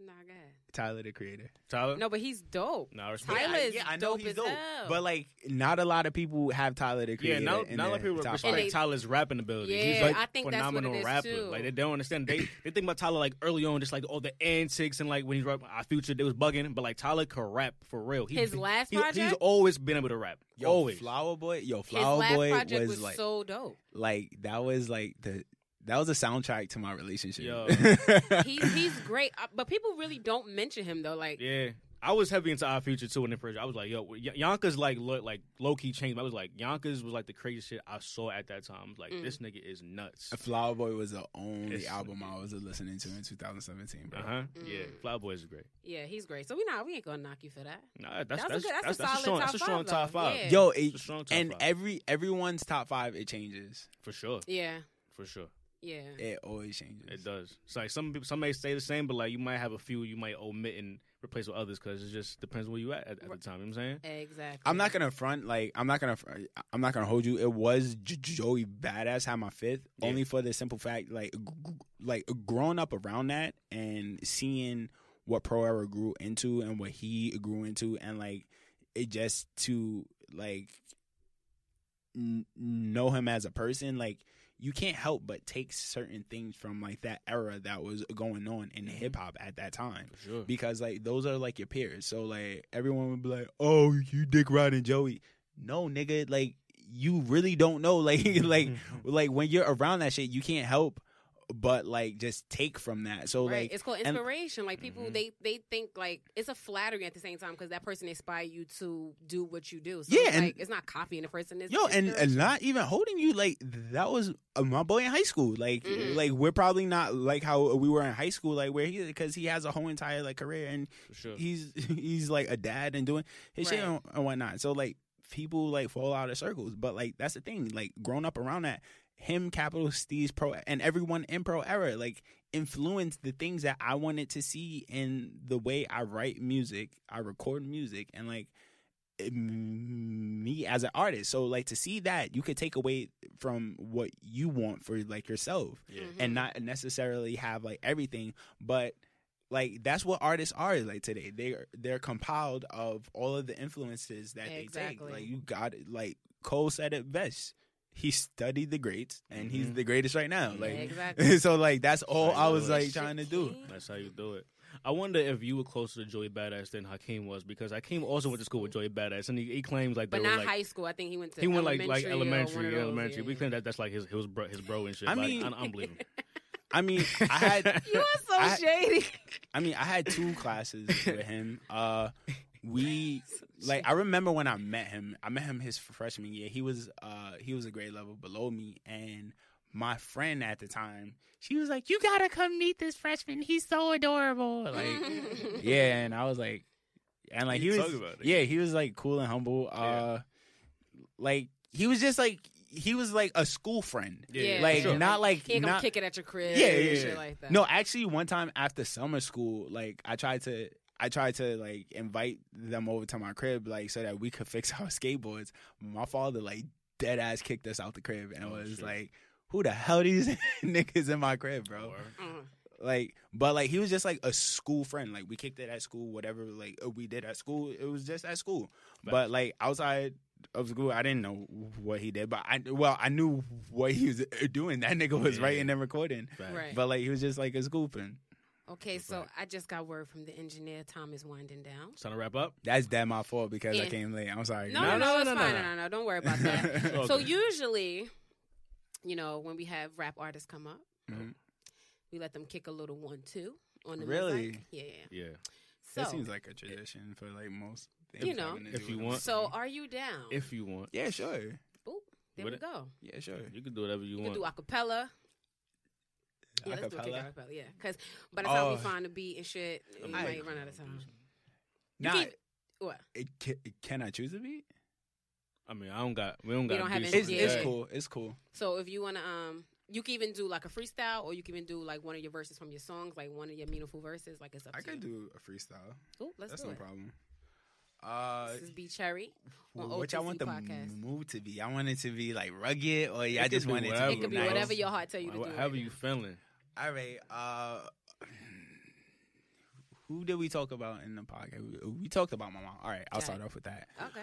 Nah, go ahead. Tyler the Creator. Tyler? No, but he's dope. Nah, I respect Tyler I- is yeah, I know dope he's as dope, hell. But like, not a lot of people have Tyler the Yeah, Creator. now, in now a lot of their people top respect And they- Tyler's rapping ability. He's Yeah, like I think that's what phenomenal it is, rapper. too. Like they don't understand. They they think about Tyler like early on, just like all the antics and like when he's rapping Odd Future, they was bugging. But like Tyler could rap for real. He, His last he- project? he's always been able to rap. Yo, always. Flower Boy, yo, his Flower last Boy project was, was, like, so dope. like that was like the that was a soundtrack to my relationship. Yo. He's he's great, Uh, but people really don't mention him though. Like Yeah. I was heavy into Odd Future too in the first. I was like, yo, Y- Yonkers like lo- like low key changed. I was like, Yonkers was like the craziest shit I saw at that time. I was like, Mm. this nigga is nuts. Flower Boy was the only It's- album I was listening to in 2017, bro. Uh huh. Mm. Yeah, Flower Boy is great. yeah, he's great. So we not we ain't gonna knock you for that. Nah, that's That's a that's good- that's a that's, solid strong, top that's a strong five, top five. Yeah. Yo, it, a strong top and five. every everyone's top five it changes. for sure, Yeah, for sure, yeah. It always changes. it does. It's like some people, some may stay the same, but like you might have a few you might omit and replace with others because it just depends where you at at, at the time. You know what I'm saying? Exactly. I'm not gonna front like I'm not gonna I'm not gonna hold you. It was J- Joey Badass had my fifth Yeah. only for the simple fact like g- g- like growing up around that and seeing what Pro Era grew into and what he grew into and like it just to like n- know him as a person like you can't help but take certain things from like that era that was going on in mm-hmm. hip hop at that time For sure. because like those are like your peers. So like everyone would be like, "Oh, you dick riding Joey." No, nigga, like you really don't know. Like like like when you're around that shit, you can't help but like just take from that. So right. like it's called and- inspiration. like people, Mhm. they they think like it's a flattery at the same time because that person inspired you to do what you do. So Yeah, it's and- like, it's not copying the person. It's Yo, and, and not even holding you like that was uh, my boy in high school. Like, Mhm. like we're probably not like how we were in high school. Like where he because he has a whole entire like career and sure. he's he's like a dad and doing his shit Right. and, and whatnot. So like people like fall out of circles, but like that's the thing. Like growing up around that, him, Capital Steez, Pro, and everyone in Pro era like influenced the things that I wanted to see in the way I write music, I record music, and like me as an artist. So like to see that you could take away from what you want for like yourself Yeah. Mhm. and not necessarily have like everything but like that's what artists are like today they're they're compiled of all of the influences that they take like you got it like cole said it best he studied the greats and he's Mhm. the greatest right now like exactly. so like that's all i was like trying to do. That's how you do it. I wonder if you were closer to Joey Badass than Hakeem was because Hakeem also went to school with Joey Badass and he, he claims like they But were not like high school. I think he went to he went like like elementary or elementary, one yeah. We claim that that's like his his bro, his bro and shit. I but mean- I, I, don't believe him. i mean i had You are so I- shady. I mean, I had two classes with him. Uh, we like I remember when I met him. I met him his freshman year. He was uh he was a grade level below me, and my friend at the time, she was like, "You gotta come meet this freshman. He's so adorable." Like, yeah, and I was like, and like he was, about it. yeah, he was like cool and humble. Uh, like he was just like he was like a school friend. Yeah, like sure. not like He ain't not kick it at your crib. Yeah, and yeah, shit yeah. like that. no, actually, one time after summer school, like I tried to, I tried to like invite them over to my crib, like so that we could fix our skateboards. My father like dead ass kicked us out the crib and Oh, was shit. like, who the hell these niggas in my crib, bro? Mhm. Like, but like he was just like a school friend. Like we kicked it at school, whatever. Like uh, we did at school, it was just at school. But like outside of school, I didn't know what he did. But I well, I knew what he was doing. That nigga was Yeah. writing and recording. Right. But like he was just like a scooping. Okay, so I just got word from the engineer. Time is winding down. It's time to wrap up. That's dead my fault because I came late. I'm sorry. No, No, no, no, no, it's no, no, fine. no. No, no, no, don't worry about that. Okay. So usually, you know, when we have rap artists come up, Mhm. we let them kick a little one two on the Really? mic. Yeah. Yeah. So, that seems like a tradition for like most. You know. If you want. so are you down? If you want, yeah, sure, Ooh, there Would we it? go. yeah, sure. you can do whatever you You want. You can do acapella. Yeah, let's do a kick Acapella? acapella. Yeah, because by the time we Oh. find the beat and shit, you I- might run out of time. You Nah, can- what? it, can, can I choose a beat? I mean, I don't got. We don't We got. don't have beats any- It's, on Yeah. it's that. cool. It's cool. So if you wanna, um, you can even do like a freestyle, or you can even do like one of your verses from your songs, like one of your meaningful verses. Like it's up I to could you. do a freestyle. Ooh, let's That's do no it. problem. Uh, This is B Cherry on what y'all want the podcast. mood to be? I want it to be like rugged, or y'all just be want it to whatever, It could be Nice. whatever your heart tell you to do. However right you feeling. All right. Uh, who did we talk about in the podcast? We, we talked about my mom. All right, I'll Okay. start off with that. Okay.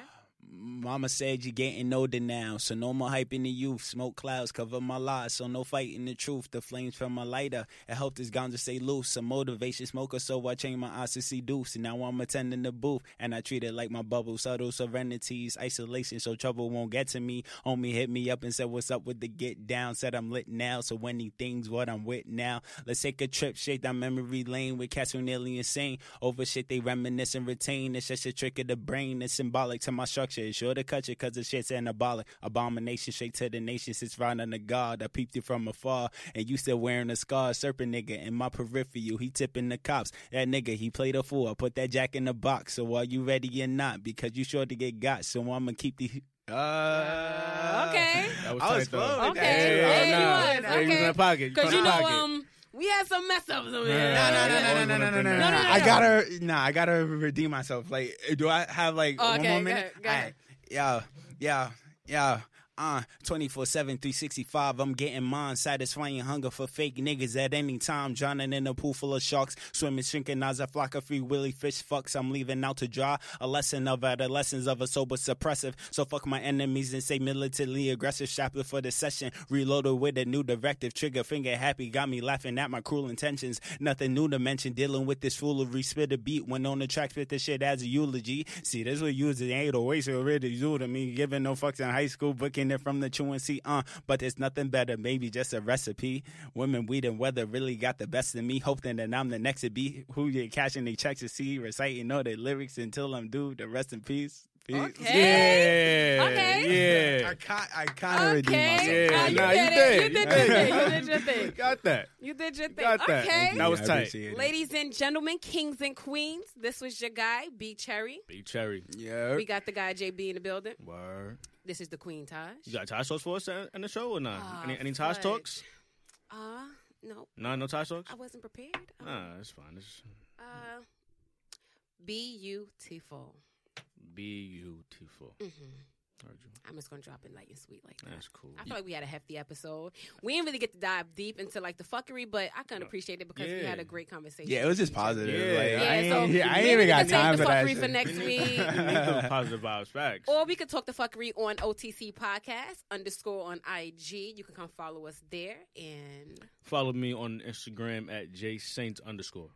Mama said you're getting older now, so no more hype in the youth. Smoke clouds cover my lies, so no fighting the truth. The flames from my lighter, it helped this ganja stay loose. Some motivation smoker, so I changed my eyes to see deuce. And now I'm attending the booth, and I treat it like my bubble. Subtle serenities, isolation, so trouble won't get to me. Homie hit me up and said, What's up with the get down? Said I'm lit now, so anything's what I'm with now. Let's take a trip, shake that memory lane with cats who nearly insane. Over shit they reminisce and retain. It's just a trick of the brain. It's symbolic to my structure. It's sure to cut you cause the shit's anabolic. Abomination straight to the nation. Sits right on the guard. I peeped you from afar. And you still wearing a scar. Serpent nigga in my peripheral. He tipping the cops. That nigga, he played a fool. I put that jack in the box. So are you ready or not? Because you sure to get got. So I'ma keep the. Uh, okay. That was I was tight, though. flowing with that, Okay. too. Yeah, I you know. was. Yeah, you was in Okay. the pocket. Because you know, pocket. um, we had some mess ups over there. No, no, no, no, no, no, no, no, no, No, I gotta, nah, I gotta redeem myself. Like, do I have like Oh, one okay, more go minute? ahead, go ahead. Alright. Yeah, yeah, yeah. Uh, 24 7, 365. I'm getting mine. Satisfying hunger for fake niggas at any time. Drowning in a pool full of sharks. Swimming, shrinking as a flock of free willy fish fucks. I'm leaving out to dry. A lesson of adolescence of a sober suppressive. So fuck my enemies and say militantly aggressive. Chapter for the session. Reloaded with a new directive. Trigger finger happy. Got me laughing at my cruel intentions. Nothing new to mention. Dealing with this foolery. Spit a beat. When on the track, spit the shit as a eulogy. See, this what using ain't a always already do to me. Giving no fucks in high school. Booking from the truancy. Uh, but there's nothing better. Maybe just a recipe. Women, weed, and weather really got the best of me. Hoping that I'm the next to be who get cashing they checks to see. Reciting all the lyrics until I'm due. The rest in peace. Peace. Okay. Yeah. Okay. Yeah. I kind, I kind of redeemed myself. Okay. Yeah, Nah, you nah, did you it. did. You did You your thing. You did your thing. Got that. You did your thing. Got that. Okay. That was tight. Ladies and gentlemen, kings and queens, this was your guy, B Cherry. B cherry. Yeah. We got the guy JB in the building. Word. This is the Queen Taj. You got Taj talks for us in the show or not? Ah, any any Taj talks? Uh, no, No, no Taj talks. I wasn't prepared. Um, Nah, it's fine. It's Uh, beautiful. Beautiful. hmm Heard you. I'm just gonna drop it light and sweet like that. That's cool. I feel like we had a hefty episode. We didn't really get to dive deep into like the fuckery, but I couldn't appreciate it because we had a great conversation. Yeah, it was just positive. Yeah. Like, Yeah, I ain't, so I ain't even we got can save time the for that. fuckery for next week. You need those positive vibes. Facts. Or we could talk the fuckery on OTC Podcast underscore on IG. You can come follow us there. And Follow me on Instagram at jsaints underscore.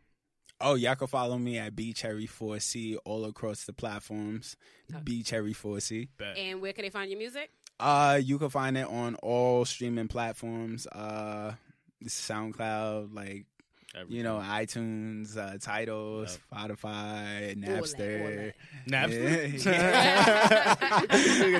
Oh, y'all can follow me at bcherry4c all across the platforms. bcherry4c. And where can they find your music? Uh, you can find it on all streaming platforms. Uh, SoundCloud, like you know, iTunes, uh, Tidal, Spotify, Napster. Napster. Yeah.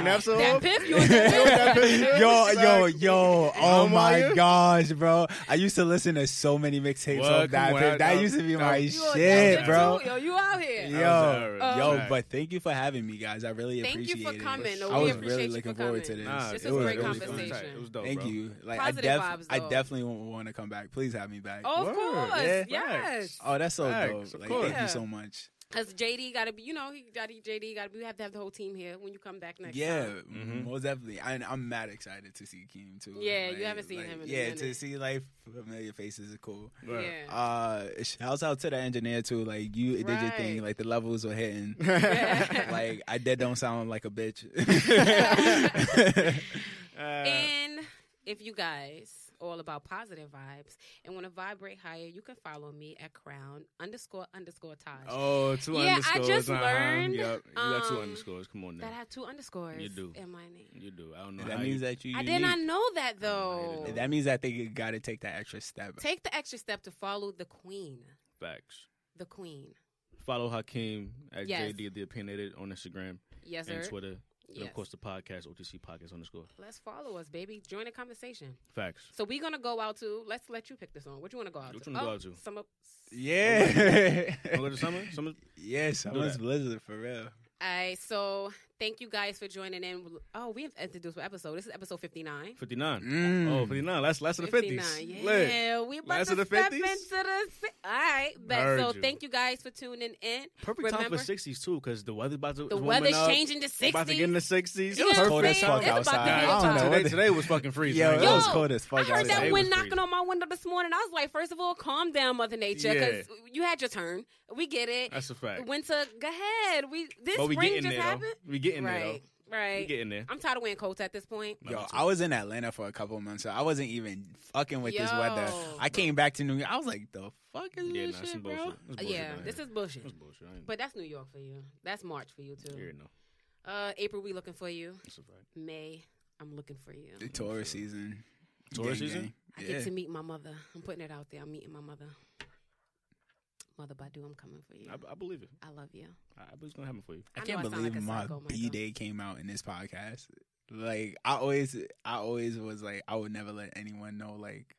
Napster That off? piff, you DatPiff? yo, yo, yo! Oh my gosh, bro! I used to listen to so many mixtapes What? that. Come on, That, that- used to be my You on that shit, bro. Yo, you out here. Yo, yo, but thank you for having me, guys. I really Thank you appreciate for it. coming. No, I was really looking forward to this. Nah, This it was was great conversation. It was dope, Thank you. Like I, vibes, I definitely want to come back. Please have me back. Oh, of Word. Course. Yeah. Yes. Oh, that's so Facts, dope. Like, course. thank you so much. Cause JD got to be, you know, he got JD got to be. We have to have the whole team here when you come back next. Yeah, time. Mhm. most definitely. I, I'm mad excited to see Keem too. Yeah, you haven't seen him in yeah, minute. to see like familiar faces is cool. Right. Yeah. Uh, shouts out to the engineer too. Like you did your thing. Like the levels were hitting. Yeah. like I did don't sound like a bitch. Uh, and if you guys all about positive vibes and want to vibrate higher, you can follow me at crown underscore underscore Taj. oh, two Yeah, I just uh-huh. learned, Yep, you got two um, underscores. Come on now. That have two underscores. You do. in my name. You do. I don't know. that how means you, that you. I unique. did not know that though. I didn't That means that they got to take that extra step. Take the extra step to follow the queen. facts. The queen. Follow Hakeem at Yes. JD the Opinionated on Instagram Yes, and sir. Twitter. And Yes. of course the podcast, OTC Podcast underscore. Let's follow us, baby. Join the conversation. Facts. So we're gonna go out to. Let's let you pick the song. What you want to go out to? What to? you wanna go oh, out to? Summer. of, Yeah. Oh, wanna go to summer? Summer? yeah, Summer's that. Blizzard for real. All right, so thank you guys for joining in. Oh, we have introduced an episode. This is episode 59. 59. Mm. Oh, 59. Last, last of the 50s. 59. Lit. Yeah, we about Last to of the step 50s? into the. si- All right, bet. Heard so you. thank you guys for tuning in. Perfect time for 60s too, because the weather's about to The weather's up. changing to 60s. About to get in the 60s. You It was what I'm cold as fuck It's outside. be I don't know Today, today was fucking freezing. Yo, I it Yo, was cold as fuck I heard outside. that wind knocking on my window this morning. I was like, first of all, calm down, Mother Nature, because you had your turn. We get it. That's a fact. Winter, go ahead. We this but we spring getting just there, happened. Though. We getting there, right, though. right. We getting there. I'm tired of wearing coats at this point. Yo. I was in Atlanta for a couple of months, so I wasn't even fucking with this weather. I came back to New York. I was like, the fuck is Yeah, this nah, shit, bro? bullshit. Bullshit yeah, down this is bullshit. It's bullshit. But that's New York for you. That's March for you too. here, no. Uh, April, we looking for you. That's. May, I'm looking for you. The tourist season. Tourist season? gang. I Yeah. get to meet my mother. I'm putting it out there. I'm meeting my mother. Mother Badu, I'm coming for you. I, I believe it. I love you. I, I believe it's gonna happen for you. I I can't I believe like my psycho, B day came out in this podcast. Like I always, I always was like, I would never let anyone know like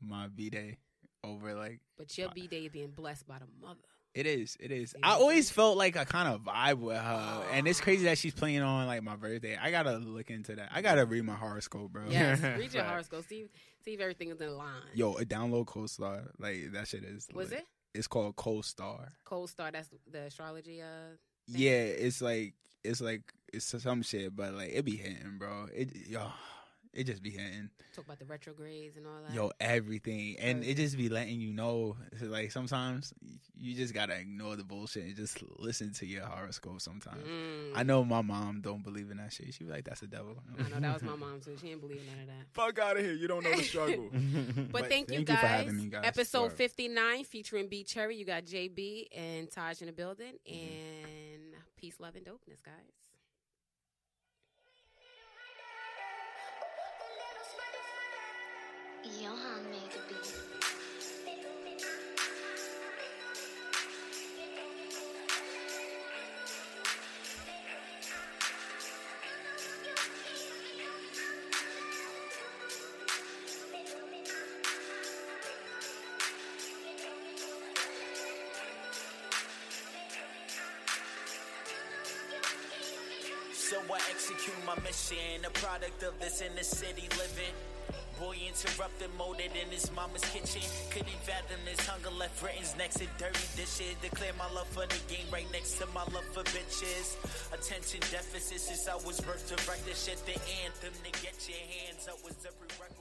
my B day over like But your B day being blessed by the mother. it is, it is. See I always felt like a kind of vibe with her, and it's crazy that she's playing on like my birthday. I gotta look into that. I gotta read my horoscope, bro. Yes, read your horoscope. See, see if everything is in line. Yo, a download CoStar, like that shit is. was lit. it It's called Cold CoStar. Cold Star? That's the astrology. Uh, Yeah, it's like it's like it's some shit, but like it be hitting, bro. It yo, it just be hitting. talk about the retrogrades and all that. Yo, everything, and Right. it just be letting you know. Like sometimes you just gotta ignore the bullshit and just listen to your horoscope. Sometimes Mm. I know my mom don't believe in that shit. She be like, "That's the devil." I know that was my mom too. She didn't believe none of that. Fuck out of here! You don't know the struggle. But, But thank, you, thank you guys. for having me, guys. Episode 59 featuring B Cherry. You got JB and Taj in the building. Mm-hmm. And peace, love, and dopeness, guys. Johan made the beat. So I execute my mission, a product of this inner city living. Boy interrupted, molded in his mama's kitchen. Couldn't fathom his hunger, left Britain's next to dirty dishes. Declare my love for the game right next to my love for bitches. Attention deficit since I was birthed to write this shit. The anthem to get your hands up was a prerequisite.